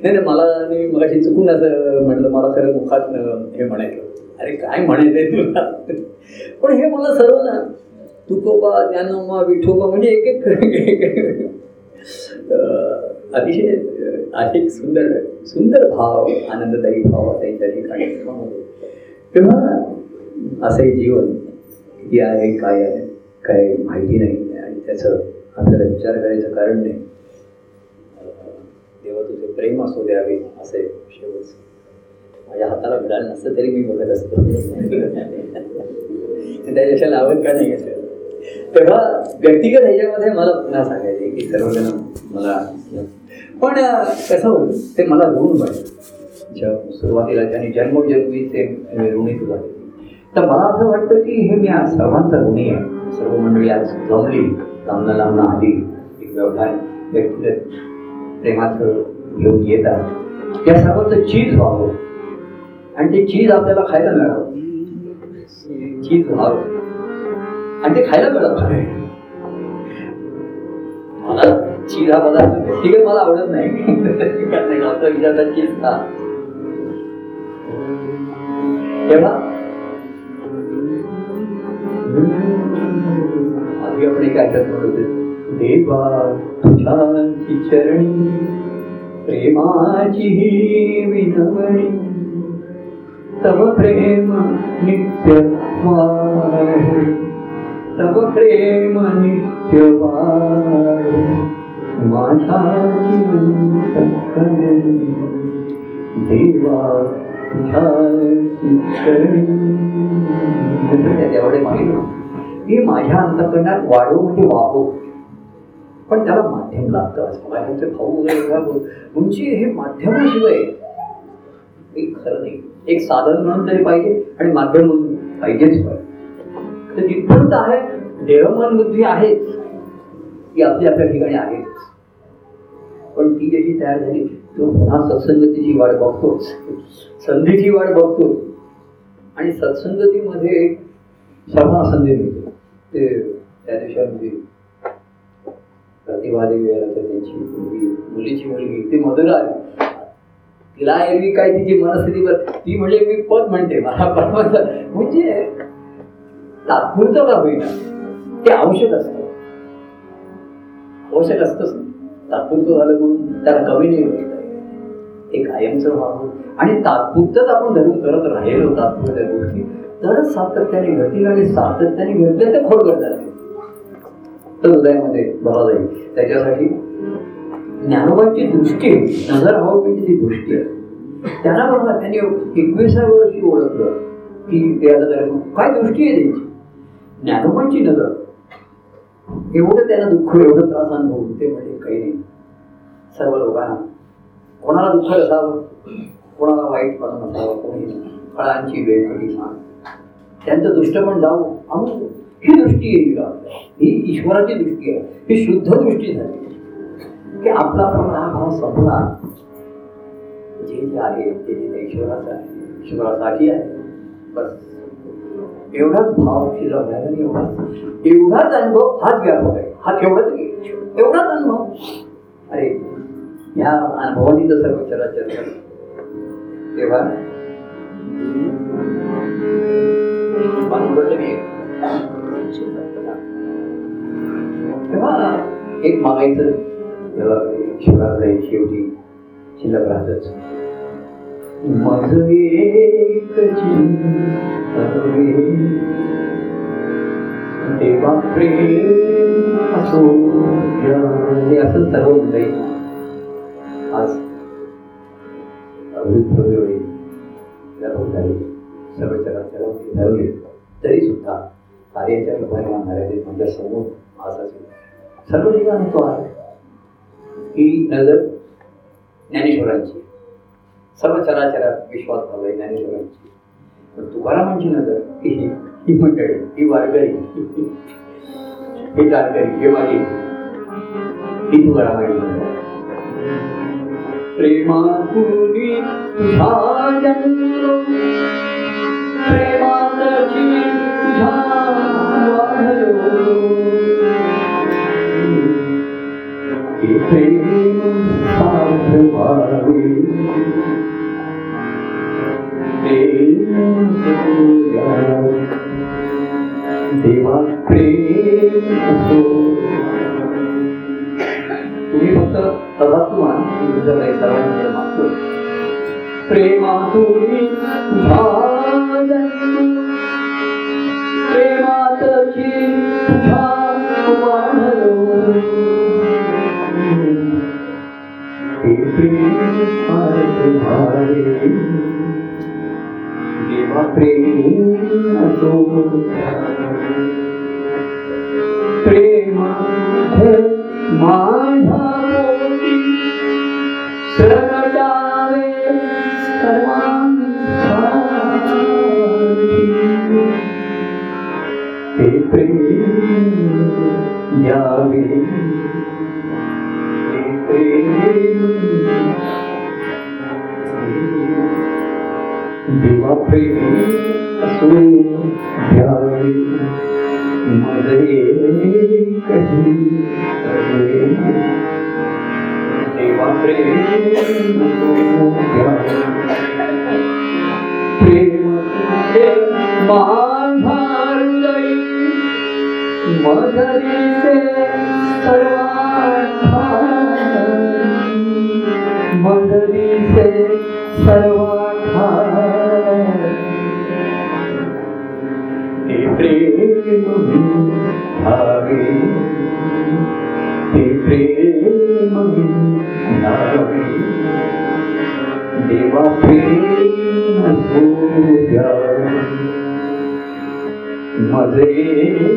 नाही नाही मला मी मगाशी चुकून असं म्हटलं मला खरं मुखात हे म्हणायचं. अरे काय म्हणायचंय तुला? पण हे मला सर्व ना. तुकोबा ज्ञानोबा विठोबा म्हणजे एक एक अतिशय असे सुंदर सुंदर भाव आनंददायी भाव त्यांच्या ठिकाणी तेव्हा असं जीवन किती आहे काय आहे काय माहिती नाही. आणि त्याचं आपल्याला विचार करायचं कारण नाही. देवा तुझे प्रेम असू द्यावे असे शेवट माझ्या हाताला मिळालं नसतं तरी मी बघत असतो. त्याच्याशी लावत का नाही असेल तेव्हा व्यक्तिगत ह्याच्यामध्ये मला पुन्हा सांगायचं आहे की सर्वजण मला पण कसं होतं ते मला ऋण पाहिजे सुरुवातीला त्यांनी जन्मोजन्मी ते ऋणी तुला तर मला असं वाटतं की हे मी आज सर्वांचा ऋणी आहे. सर्व मंडळी आज जमली लांबना लांबना आली एक व्यवहार व्यक्तिगत प्रेमाचं घेऊन येतात. या सर्वांचं चीज व्हावं. आणि ते चीज आपल्याला खायला मिळावं. चीज व्हावं आणि ते खायला मिळावं. मला चीज हा पदार्थ आहे मला आवडत नाही. डॉक्टर विचारतात चीज का तेव्हा आधी आपण एक ऐकत म्हणत होते देवा तुझ्याची चरणी प्रेमाची ही विनवणी. तव प्रेम नित्य तव प्रेम नित्य माझा जीवन सखन देवा एवढे माहिती हे माझ्या अंतकरणात वाढव म्हणजे वाहो पण त्याला माध्यम लागतं असं माझ्या भाऊ वगैरे एवढा म्हणजे हे माध्यमाशिवाय खरं नाही. एक साधन म्हणून तरी पाहिजे आणि माध्यम म्हणून पाहिजेच पाहिजे. तर जिथपर्यंत आहे देहमन बुद्धी आहेच ती आपल्या आपल्या ठिकाणी आहेच पण ती जशी तयार झाली तो पुन्हा सत्संगतीची वाट बघतोच. संधीची वाट बघतो आणि सत्संगतीमध्ये सर्वांना संधी मिळते. ते त्या दिवसामध्ये प्रतिभादेवी तर त्यांची मुलगी मुलीची मुलगी ते मधुरा आली तिला एरवी काय तिची मनस्थिती बर. ती म्हणजे मी पद म्हणते मला? परमाचा म्हणजे तात्पुरतं का होईना ते आवश्यक असतं. आवश्यक असतंच. तात्पुरतं झालं म्हणून त्याला कमी नाही होत. ते कायमचं व्हावं. आणि तात्पुरतंच आपण धरून करत राहिलो तात्पुरत्या गोष्टी. तरच सातत्याने घडतील आणि सातत्याने घडले तर खोड घडतात तर हृदयामध्ये बरा जाईल त्याच्यासाठी ज्ञानोबाची दृष्टी नजर हवं ती दृष्टी आहे त्यांना बघा त्यांनी एकविसाव्या वर्षी ओळखलं की देवाला जरा काय दृष्टी आहे त्यांची? ज्ञानोबांची नजर एवढं त्यांना दुःख एवढं त्रास अनुभव ते म्हणजे काही नाही. सर्व लोकांना कोणाला दुःख असावं कोणाला वाईट पण असावं कोणी फळांची वेळ कधी सांग. त्यांचं दुष्टपण जाऊ जावं अमुक ही दृष्टी आहे का ही ईश्वराची दृष्टी आहे ही शुद्ध दृष्टी झाली. की आपला पण हा संपला जे जे आहे ते जे ईश्वराचं आहे ईश्वरासाठी आहे बस, एवढाच भाव शिल्लक आणि एवढाच एवढाच अनुभव हाच व्यापक आहे हा तरी एवढाच अनुभव। अरे, या अनुभवानी जर सर्व चराचर तेव्हा तेव्हा एक मागायचं देवाकडे शिवराकडे शेवटी शिल्लक राहतच. माझं एक देवा प्रेम असो हे असं सर्व मंडळी आज अवृद्ध वेळी झाले सर्व चराचरामध्ये ठरवले तरी सुद्धा कार्याच्या प्रभावी मर्यादित माझ्यासमोर आज असेल सर्व ठिकाणी तो आहे. ही नजर ज्ञानेश्वरांची. सर्व चराचरात विश्वास भाव ज्ञानेश्वरांची. पण तुकारामांची नजर ही ही मंडळी ही वारकरी हे तारकरी हे माझी ही तुकारामाची नजर. प्रेमातुनी तुझा जन्म तुझा वाढलो हे प्रेम साध तुम्ही फक्त तसाच म्हणा तुमच्याकडे सर्वांकडे मागतो प्रेमातुनी प्रेम माधावी सर्वदावे सर्वा देवा प्रेम असो द्यावे मदये कधी देवा प्रेम असो द्यावे प्रेम माझा हृदय मजे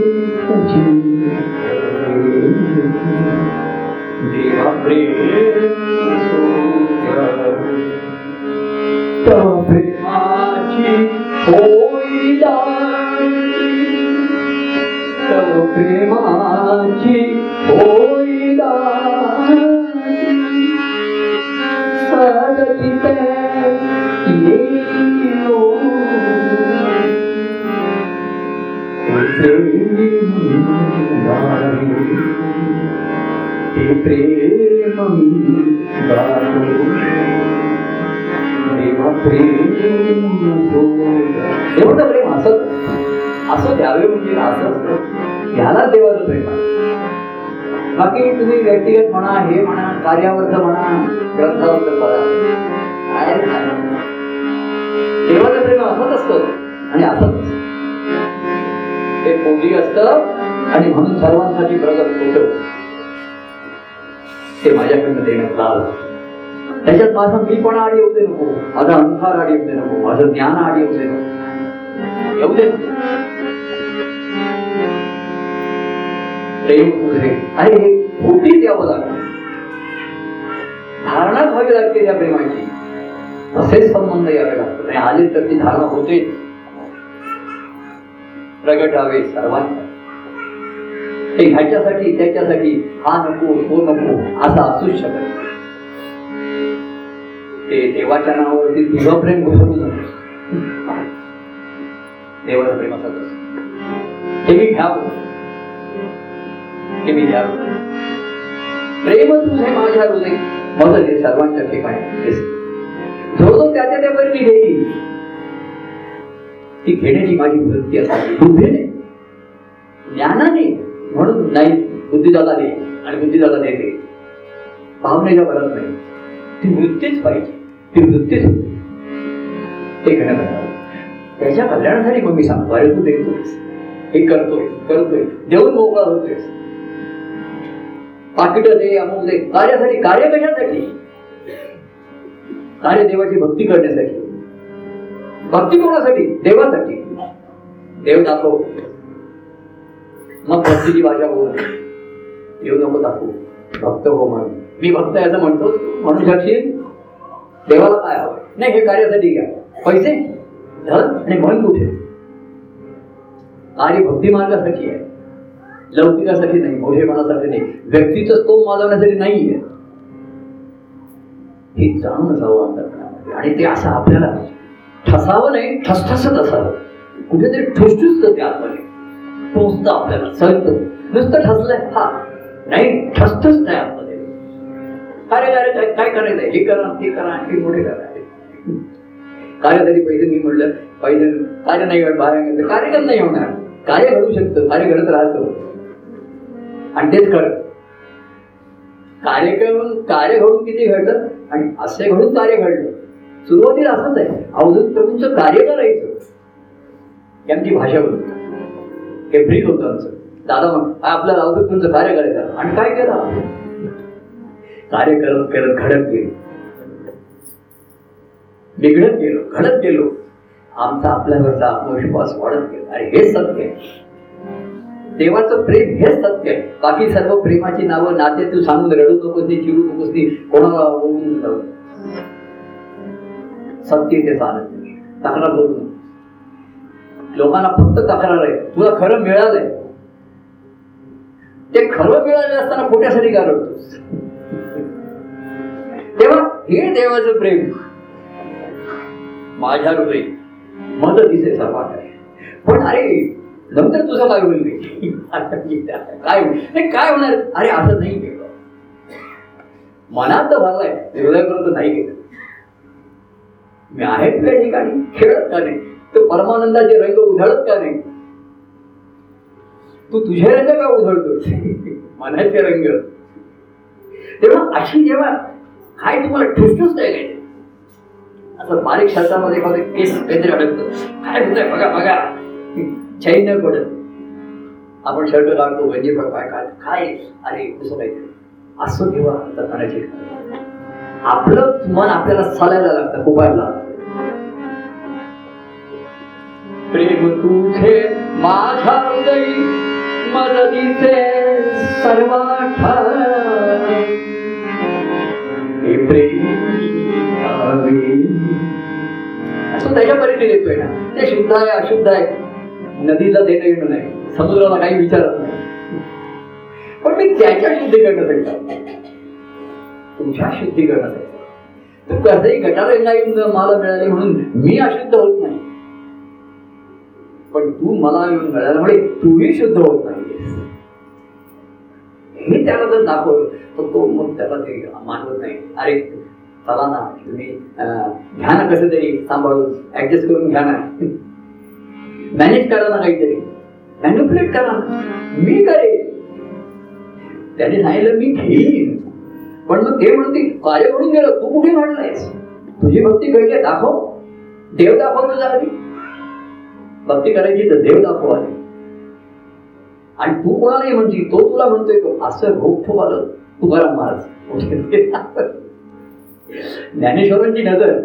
कार्यावरच म्हणा ग्रंथावरच बघा. काय देवाचं प्रेम असत असत आणि असत ते पोटी असत आणि म्हणून सर्वांसाठी प्रगत होत. ते माझ्याकडनं देण्यात आलं त्याच्यात माझा पण आडी होते नको? माझा अंधार आडी होते नको? माझं ज्ञान आडी होते नको? येऊ दे. प्रेम तुझे अरे लागते त्या प्रेमाची असेच संबंध यावे लागतात आणि आले तर ती धारणा होते प्रगटावे सर्वांचा ते ह्याच्यासाठी त्याच्यासाठी हा नको तो नको असा असूच शकत ते देवाच्या नावावरती तुझं प्रेम घुसवू नको देवाचं प्रेम असत. हे मी घ्यावं. हे मी द्यावं. प्रेम तुझे माझ्या हृदय म्हणून हे सर्वांच्या ठिकाणी जो जो त्याच्या त्या मी घेईल ती घेण्याची माझी वृत्ती असावी बुद्धीने ज्ञानाने म्हणून नाही बुद्धिदाता दे आणि बुद्धिदाता देते भावनेच्या भरत नाही. ती वृत्तीच पाहिजे. ती वृत्तीच होती. हे घेण्यात त्याच्या कल्याणासाठी मग मी सांगतो अरे तू देतोस हे करतोय करतोय देऊन मोकळा होतोय पाकिट दे अमुक दे कार्यासाठी कार्य कशासाठी कार्य देवाची भक्ती करण्यासाठी भक्ती कोणासाठी? देवासाठी. देव दाखव. मग भक्तीची भाषा बोल. देव नको दाखवू. भक्त हो म्हण. मी भक्त याचं म्हणतो म्हणू शकशील? देवाला काय हवं? नाही हे कार्यासाठी घ्या. पैसे? धन? आणि मन कुठे? कार्य भक्ती मार्गासाठी आहे. लौकिकासाठी नाही मोठेपणासाठी नाही. व्यक्तीचं तो माजवण्यासाठी नाहीये. हे जाणून असावं अंतर्मनामध्ये आणि ते असं आपल्याला ठसावं नाही ठसठसत असावं. कुठेतरी ठुसठुसत ते आतमध्ये. टोचतं आपल्याला चलतं नुसतं ठसलंय हा. नाही ठसठस नाही आतमध्ये. अरे अरे काय काय करायचं हे करा ते करा आणखी मोठे करा. कार्यासाठी पैसे मी म्हटलं पैसे कार्य नाही बाहेर कार्यक्रम नाही होणार? कार्य घडू शकतं कार्य घडत राहतं. आणि तेच करत कार्यक्रम कार्य घडून किती घडलं आणि असे घडून कार्य घडलं. सुरुवातीला असंच आहे. अवधूत प्रभूंचं कार्य करायचं. ही आमची भाषा होती हे ब्रीद होतं आमचं. दादा मग आपल्याला अवधूत प्रभूंचं कार्य करायचं. आणि काय केलं? कार्य करत करत घडत गेलो. बिघडत गेलो घडत गेलो. आमचा आपल्यावरचा आत्मविश्वास वाढत गेला. अरे हेच सत्य देवाचं प्रेम हेच सत्य आहे. बाकी सर्व प्रेमाची नावं नाते तू सांगून रडू नकोस नी चिडू नकोस नी कोणाला बोलून सत्य ते चालत नाही तक्रार बोलतो लोकांना फक्त तक्रार आहे. तुला खरं मिळालंय. ते खरं मिळालं असताना खोट्यासाठी का रडतोस? तेव्हा हे देवाचं प्रेम. माझ्या हृदय मदतीचे सर्वात आहे. पण अरे नंतर तुझं काय होईल काय होईल? नाही काय होणार? अरे असं नाही केलं. मनात तर भरलाय. हृदयापर्यंत नाही गेलं मी आहे तुझ्या ठिकाणी खेळत का नाही? तो परमानंदाचे रंग उधळत का नाही? तू तुझे रंग का उधळतो मनाचे रंग. तेव्हा अशी जेव्हा काय तुम्हाला ठुसठुस नाही काय असं बारीक शब्दामध्ये एखादं केस काहीतरी अडकतं. काय होतंय? बघा बघा. चैन न पडत आपण शर्ट काढतो गंजी पाय काय काय अरे कसं काहीतरी असं जेव्हा अंतकरणाची आपलं मन आपल्याला चालायला लागतं उभारला प्रेम तुझे माझा हृदयी मदतीचे सर्वाठार. हे प्रेम असं त्याच्या परीने देतोय ना. ते शुद्ध आहे अशुद्ध आहे. नदीला देणं येणं नाही समुद्राला काही विचारत नाही. पण मी त्याच्या शुद्धीकरणासाठी तुमच्या तुझ्या शुद्धीकरणासाठी तू कसंही गटारंगा मला मिळाले म्हणून मी अशुद्ध होत नाही. पण तू मला येऊन मिळाल्यामुळे म्हणजे तूही शुद्ध होत नाही. हे त्याला जर दाखवलं तर तो मग त्याला ते मानवत नाही. अरे चला ना तुम्ही अं, कसं तरी सांभाळून ऍडजस्ट करून घ्या ना. मॅनेज करा ना काहीतरी. मॅन्युप्युलेट करा. मी करेन. त्याने सांगितलं मी घेईन. पण मग ते म्हणते कार्य घडून गेलं तू कुठे म्हणलायस तुझी भक्ती घडली दाखव. देव दाखव तुझा आधी. भक्ती करायची तर देव दाखव आधी. आणि तू कोणालाही म्हणती तो तुला म्हणतोय तो असं रोखठोक आलं तुकाराम महाराज. ज्ञानेश्वरांची नजर.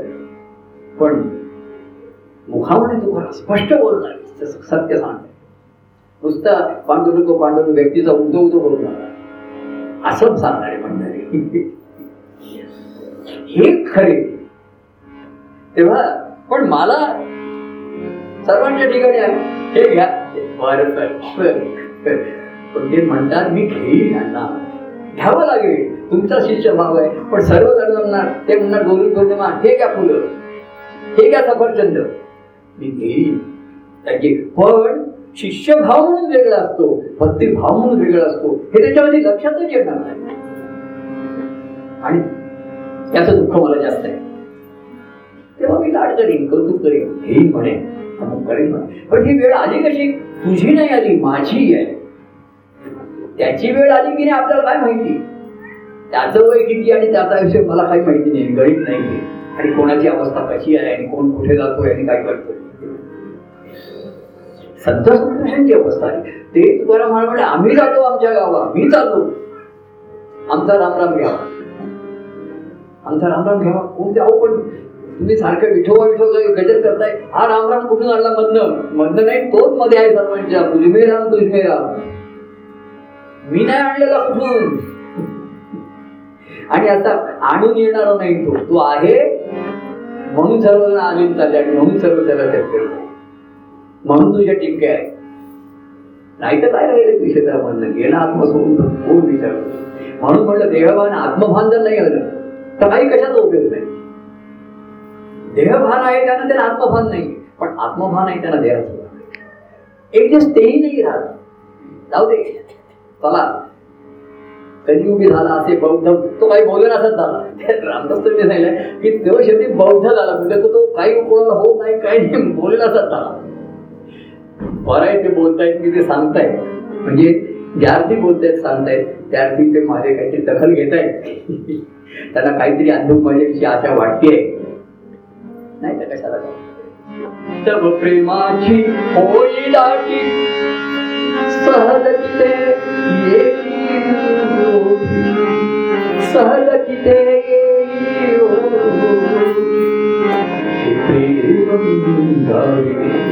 पण मुखामध्ये तुम्हाला स्पष्ट बोलणार सत्य सांगणार नुसता पांडुरंग पांडुरंग व्यक्तीचा उदो उदो बोलणार असं सांगणारे म्हणणारे हे खरे. तेव्हा पण मला सर्वांच्या ठिकाणी आहे. हे घ्या. पण ते म्हणतात मी घेईन यांना. घ्यावं लागेल. तुमचा शिष्य भाव आहे. पण सर्वजण म्हणणार ते म्हणणार गोरी पौर्णिमा हे घ्या फुलं. हे घ्या सफरचंद. मी घेईन त्याचे पण शिष्यभाव म्हणून वेगळा असतो भक्तिभाव म्हणून वेगळा असतो हे त्याच्यामध्ये लक्षातच येणार नाही. आणि त्याचं दुःख मला जास्त आहे. तेव्हा मी लाड करीन कौतुक करीन घेईन म्हणे अमुक करीन म्हणे. पण ही वेळ आली कशी? तुझी नाही आली माझी आहे. त्याची वेळ आली की नाही आपल्याला काय माहिती? त्याचं वय किती आणि त्याचा विषय मला काही माहिती नाही गणित नाही. आणि कोणाची अवस्था कशी आहे आणि कोण कुठे जातोय आणि काय करतोय? संत संतोषांची अवस्था आहे. ते तुकाराम म्हणा आम्ही जातो आमच्या गावा मी जातो आमचा रामराम घ्यावा आमचा रामराम घ्यावा कोण द्यावं पण तुम्ही सारखं विठोबा विठोबा गजर करताय. हा रामराम कुठून आणला मधनं? मधनं नाही तोच मध्ये आहे सर्वांच्या. तुझमे राम तुझमे राम. मी नाही आणलेला कुठून? आणि आता आणून येणार नाही तो. तो आहे म्हणून सर्वजण आले चालले आणि म्हणून सर्व त्याला करते म्हणून तुझ्या टिपके आहे? नाही तर काय राहिलं तुझ्या क्षेत्रामधलं गेला आत्मसोबत खूप विचार म्हणून म्हटलं देहभान आत्मभान जर नाही आलं तर काही कशाचा उपयोग नाही? देहभान आहे त्यांना त्याला आत्मभान नाही. पण आत्मभान आहे त्यांना देहाचं एक दिवस तेही नाही राहत. जाऊ दे. चला. कलियुगी झाला असे बौद्ध तो काही बौद्ध असाच झाला. रामदास तुम्ही सांगितलं की तो शेवटी बौद्ध झाला. म्हणजे तो तो काही कोणाला होत नाही काही नाही बोलेल असत झाला. बरं आहे ते बोलतायत मी ते सांगतायत? म्हणजे ज्या अर्थी बोलतायत सांगतायत त्या अर्थी ते माझे काहीतरी दखल घेत आहेत त्यांना काहीतरी अंधुक माझ्याविषयी आशा वाटते नाही तर कशाला? तब प्रेमाची होई दाटी सहज किते सहज किते प्रेम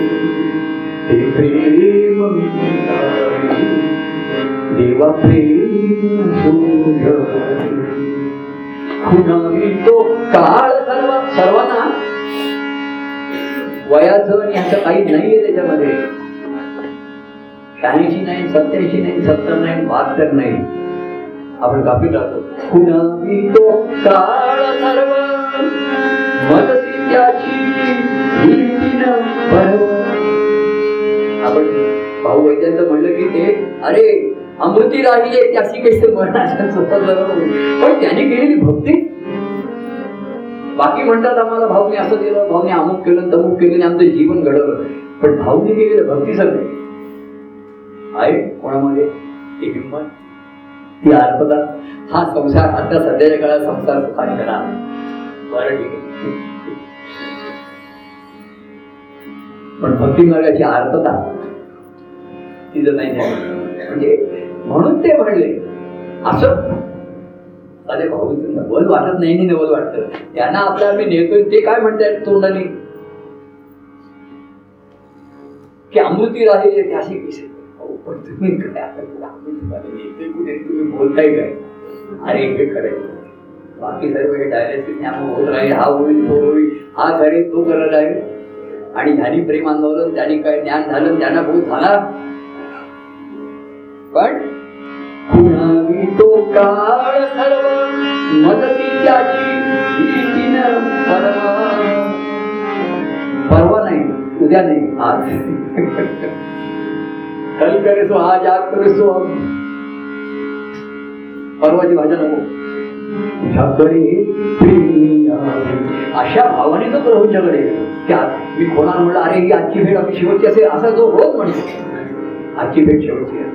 प्रेम देवा प्रेम सूर्य खुणावी तो काळ सर्व सर्वांना वयाचं आणि असं काही नाहीये त्याच्यामध्ये शहाऐंशी नाही सत्याऐंशी नाही सत्तर नाही बहात्तर नाही आपण कापी टाकतो खुणावी तो काळ सर्व मनसी त्याची आपण भाऊ वैद्यांचं म्हणलं की ते अरे अमृती राहिले त्याशी काही मरणाच्या सोबत पण त्याने केलेली भक्ती. बाकी म्हणतात आम्हाला भाऊने असं केलं भाऊने अमुक केलं तमुक केलं आमचं जीवन घडवलं. पण भाऊने केलेलं भक्ती सगळे. आहे कोणामध्ये? ती हिंमत ती अर्थता हा संसार आता सध्याच्या काळात संसार सुखाने करा. बरं ठीक आहे. पण भक्ती मार्गाची अर्थता तिचं नाही म्हणजे म्हणून ते म्हणले. असं. अरे भाऊ नवल वाटत नाही नवल वाटतं. त्यांना आपल्या आम्ही नेतोय ते काय म्हणतायत तोंडाने? की अमृती राहिले त्याशी कसे पण तुम्ही काय आता कुठे तुम्ही बोलताय काय? अरे हे खरंय बाकी सर्व हे डायरेक्ट त्यामुळे होत राहील हा होईल तो होईल हा करेल तो करत आहे. आणि ह्यानी प्रेम आंदोलन त्यांनी काय ज्ञान झालं त्यांना बोध झाला? पण कुणावी तो काळ सर्व मदती त्याची परवा परवा नाही उद्या नाही आज. कल करेसो आज आज करेसो परवाची भाषा नको. अशा भावाने तो प्रभूंच्याकडे त्यात मी कोणाला म्हणलं अरे ही आजची भेट आपली शेवटची असेल. असा जो रोज म्हणतो आजची भेट शेवटची आहे.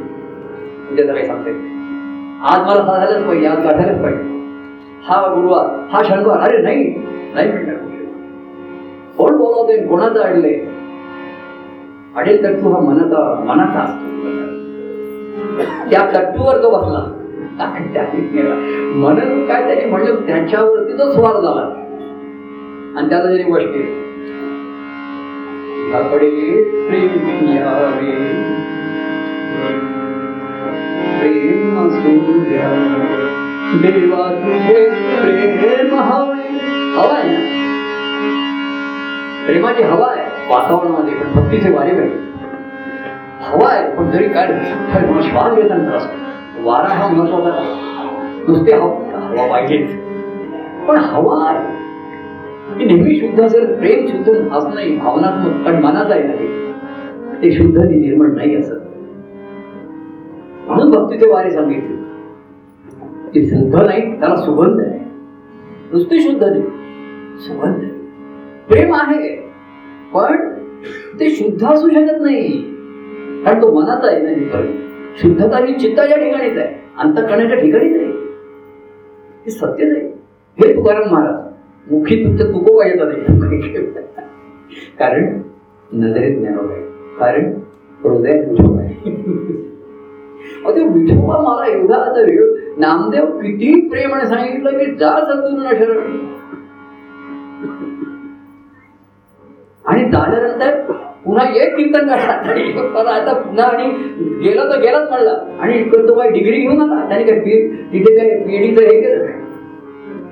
उद्याचं काही सांगते. आज मला साधायलाच पाहिजे आज गाठायलाच पाहिजे. हा गुरुवार हा शनिवार अरे नाही नाही म्हणणार कोण बोलावते कोणाचं अडले अडेल तट्टू हा मनाचा मनाचा असतो. त्या तट्टूवर तो बसला. आणि केला. म्हणून काय त्याने म्हणलं त्यांच्यावरती तो स्वार झाला. आणि त्याला त्याने वश केली. तुझ्याकडे प्रेम यावे प्रेम सूर्या देवा तुझे प्रेम हवे. हवा आहे ना? प्रेमाची हवा आहे. वातावरणामध्ये पण भक्तीचे वारे पाहिजे हवा आहे पण तरी काय श्वास घेताना त्रास वारा हा महत्त्वाचा नुसते हवा हवा पाहिजेच. पण हवा आहे. ती नेहमी शुद्ध असेल प्रेम शुद्ध असं नाही भावनात्मक पण मनात आहे ना ते. ते शुद्ध निर्माण निर्मळ नाही असत म्हणून भक्तीचे वारे सांगितले. ते शुद्ध नाही त्याला सुगंध आहे. नुसती शुद्ध नाही सुगंध आहे. प्रेम आहे पण ते शुद्ध असू शकत नाही. कारण तो मनाचा आहे ना शुद्धता ही चित्ताच्या ठिकाणीच आहे अंतकरणाच्या ठिकाणीच आहे. हे सत्यच आहे हे तुकाराम महाराज मुखी तुमचं तुको पाहिजे नाही कारण नजरेत ज्ञानोब आहे. कारण हृदय आहे. अहो, ते विठोबा मला एवढा आता वेळ नामदेव किती प्रेमाने सांगितलं की जा सद्गुरूंना शरण. आणि झाल्यानंतर पुन्हा एक कीर्तन करणार आता पुन्हा आणि गेला तर गेलाच म्हणला. आणि तो काय डिग्री घेऊन आला. त्याने काय तिथे काय पीएडीचं हे केलं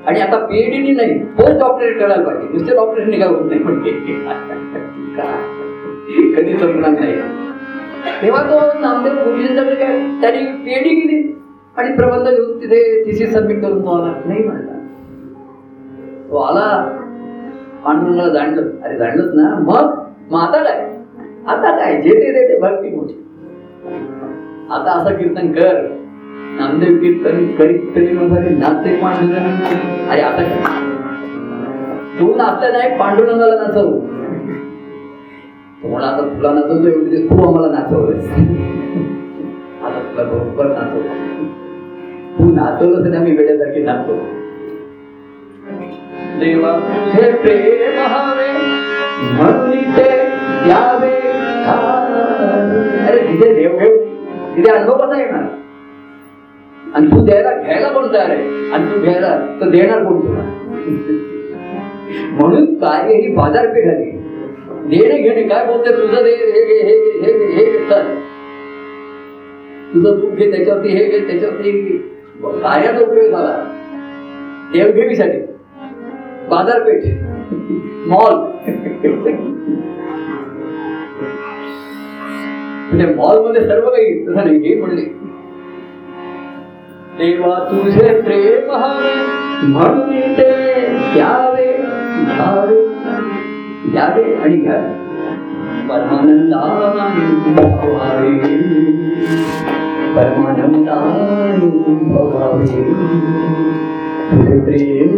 आणि आता पीएचडी नाही पोस्ट डॉक्टरेट करायला पाहिजे. नुसते डॉक्टरेट निघा होत नाही म्हणते. कधी संपणार नाही. तेव्हा तो नामदेव गुरुजींच्याकडे काय त्यांनी पेढी गेली आणि प्रबंध घेऊन तिथे तिथे सबमिट करून तो आला. नाही म्हणला. तो आला पांडुरंगाला जाणलं. अरे जाणलंच ना. मग मग आता काय? आता काय? जे ते ते भक्ती मोठी आता असं कीर्तन कर. नामदेव कीर्तन करीत तरी वगैरे नाचते पांडुरंग. अरे आता तू नाचलं नाही पांडुरंगाला नाचव. तुम्हाला आता तुला नाचवतो एवढी दिवस तू आम्हाला नाचवलंस आता तुला बरोबर नाचवतो तू नाचवलंस आणि आम्ही वेड्यासारखी नाचतो. देवा हे प्रेम हवे म्हणून ते द्यावे अरे तिथे देव घेऊ तिथे अनुभव कसा येणार? आणि तू द्यायला घ्यायला कोण तयार आहे? आणि तू घ्यायला तर देणार कोण तुला? म्हणून कार्य ही बाजारपेठ आली. देणे घेणे काय बोलते? तुझं दे हे घे हे घे हे घे हे घेतात. तुझं दुःख घे त्याच्यावरती हे घे त्याच्यावरती घे कार्याचा उपयोग झाला. देवघेवीसाठी. बाजारपेठ. मॉल. म्हणजे मॉलमध्ये सर्व काही तसं नाही हे म्हणले. देवा तुझे प्रेम हवे म्हणून ते द्यावे. द्यावे आणि घ्यावे. परमानंदाने तुझे प्रेम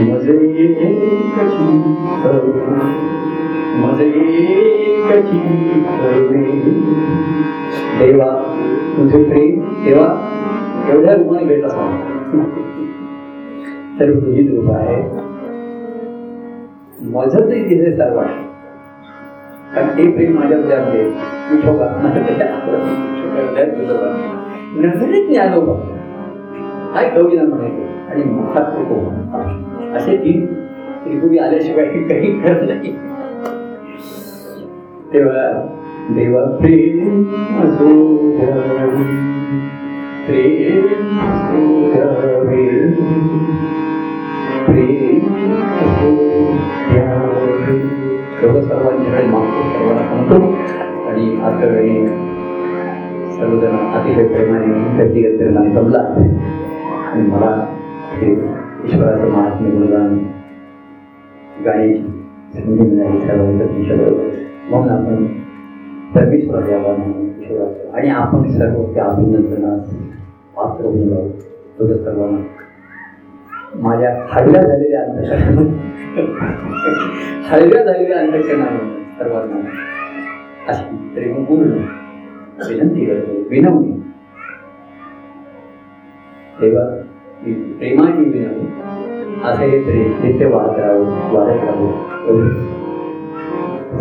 मजे करुणे मजे करुणे देवा तुझे प्रेम देवा एवढ्या रूपाने भेटला. तर तुझी रूप आहे. माझं ते तिथे सर्व आहे. कारण ते प्रेम माझ्या विचारले विठोबा नजरेत ज्ञानोबा काय कविना म्हणायचे. आणि मुखात तुकोबा असे तीन त्रिपुरी आल्याशिवाय काही करत नाही. तेव्हा देवा प्रेम प्रेम प्रेम सोडावे. सर्वांची वेळ मागतो सर्वांना सांगतो आणि आता वेळी सर्वजण अतिशय प्रेमाने व्यक्तिगत प्रेमाने समजा आणि मला हे ईश्वराचं महात्म्य गुणगान गाण्याची संधी मिळाली सर्वांचं तुमच्याबरोबर म्हणून आपण सर्वेश्वर यावा ईश्वराचं आणि आपण सर्व त्या अभिनंदनास पात्र होऊन जाऊ एवढं सर्वांना माझ्या हळव्या झालेल्या अंतकरणामध्ये हळव्या झालेल्या अंतकरणामध्ये सर्वांना अशी प्रेमपूर्ण विनंती करतो विनवणी. तेव्हा प्रेमाची विनवणी असं हे प्रेम नित्य वाढत राहावं वाढत राहावं एवढं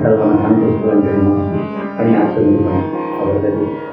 सर्वांना सांगतो आणि असं मी आवडतं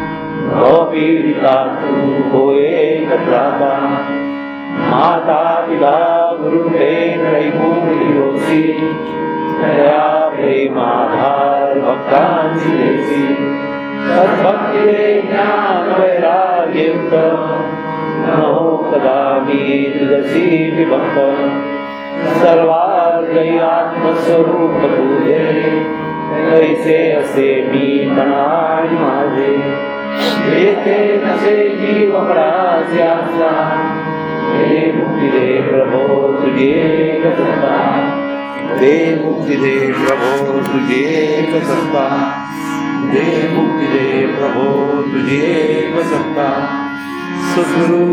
तुझे कधी लाभणार माता पिता गुरुतेन्द्रैमूर्तियोसी दया प्रेमाधार भक्तांची देसी। सद्भक्तिरे ज्ञान वैराग्ययुक्त नहो कदा विभक्त। सर्वार्गै आत्मस्वरूप कैसे असे मी प्राण माझे। येथे नसे जीव पराचे आसा हे मुक्ती दे प्रभो तुझे एक सत्ता दे मुक्ती दे प्रभो तुझे एक सत्ता दे मुक्ती दे प्रभो तुझे एक सत्ता सुखरू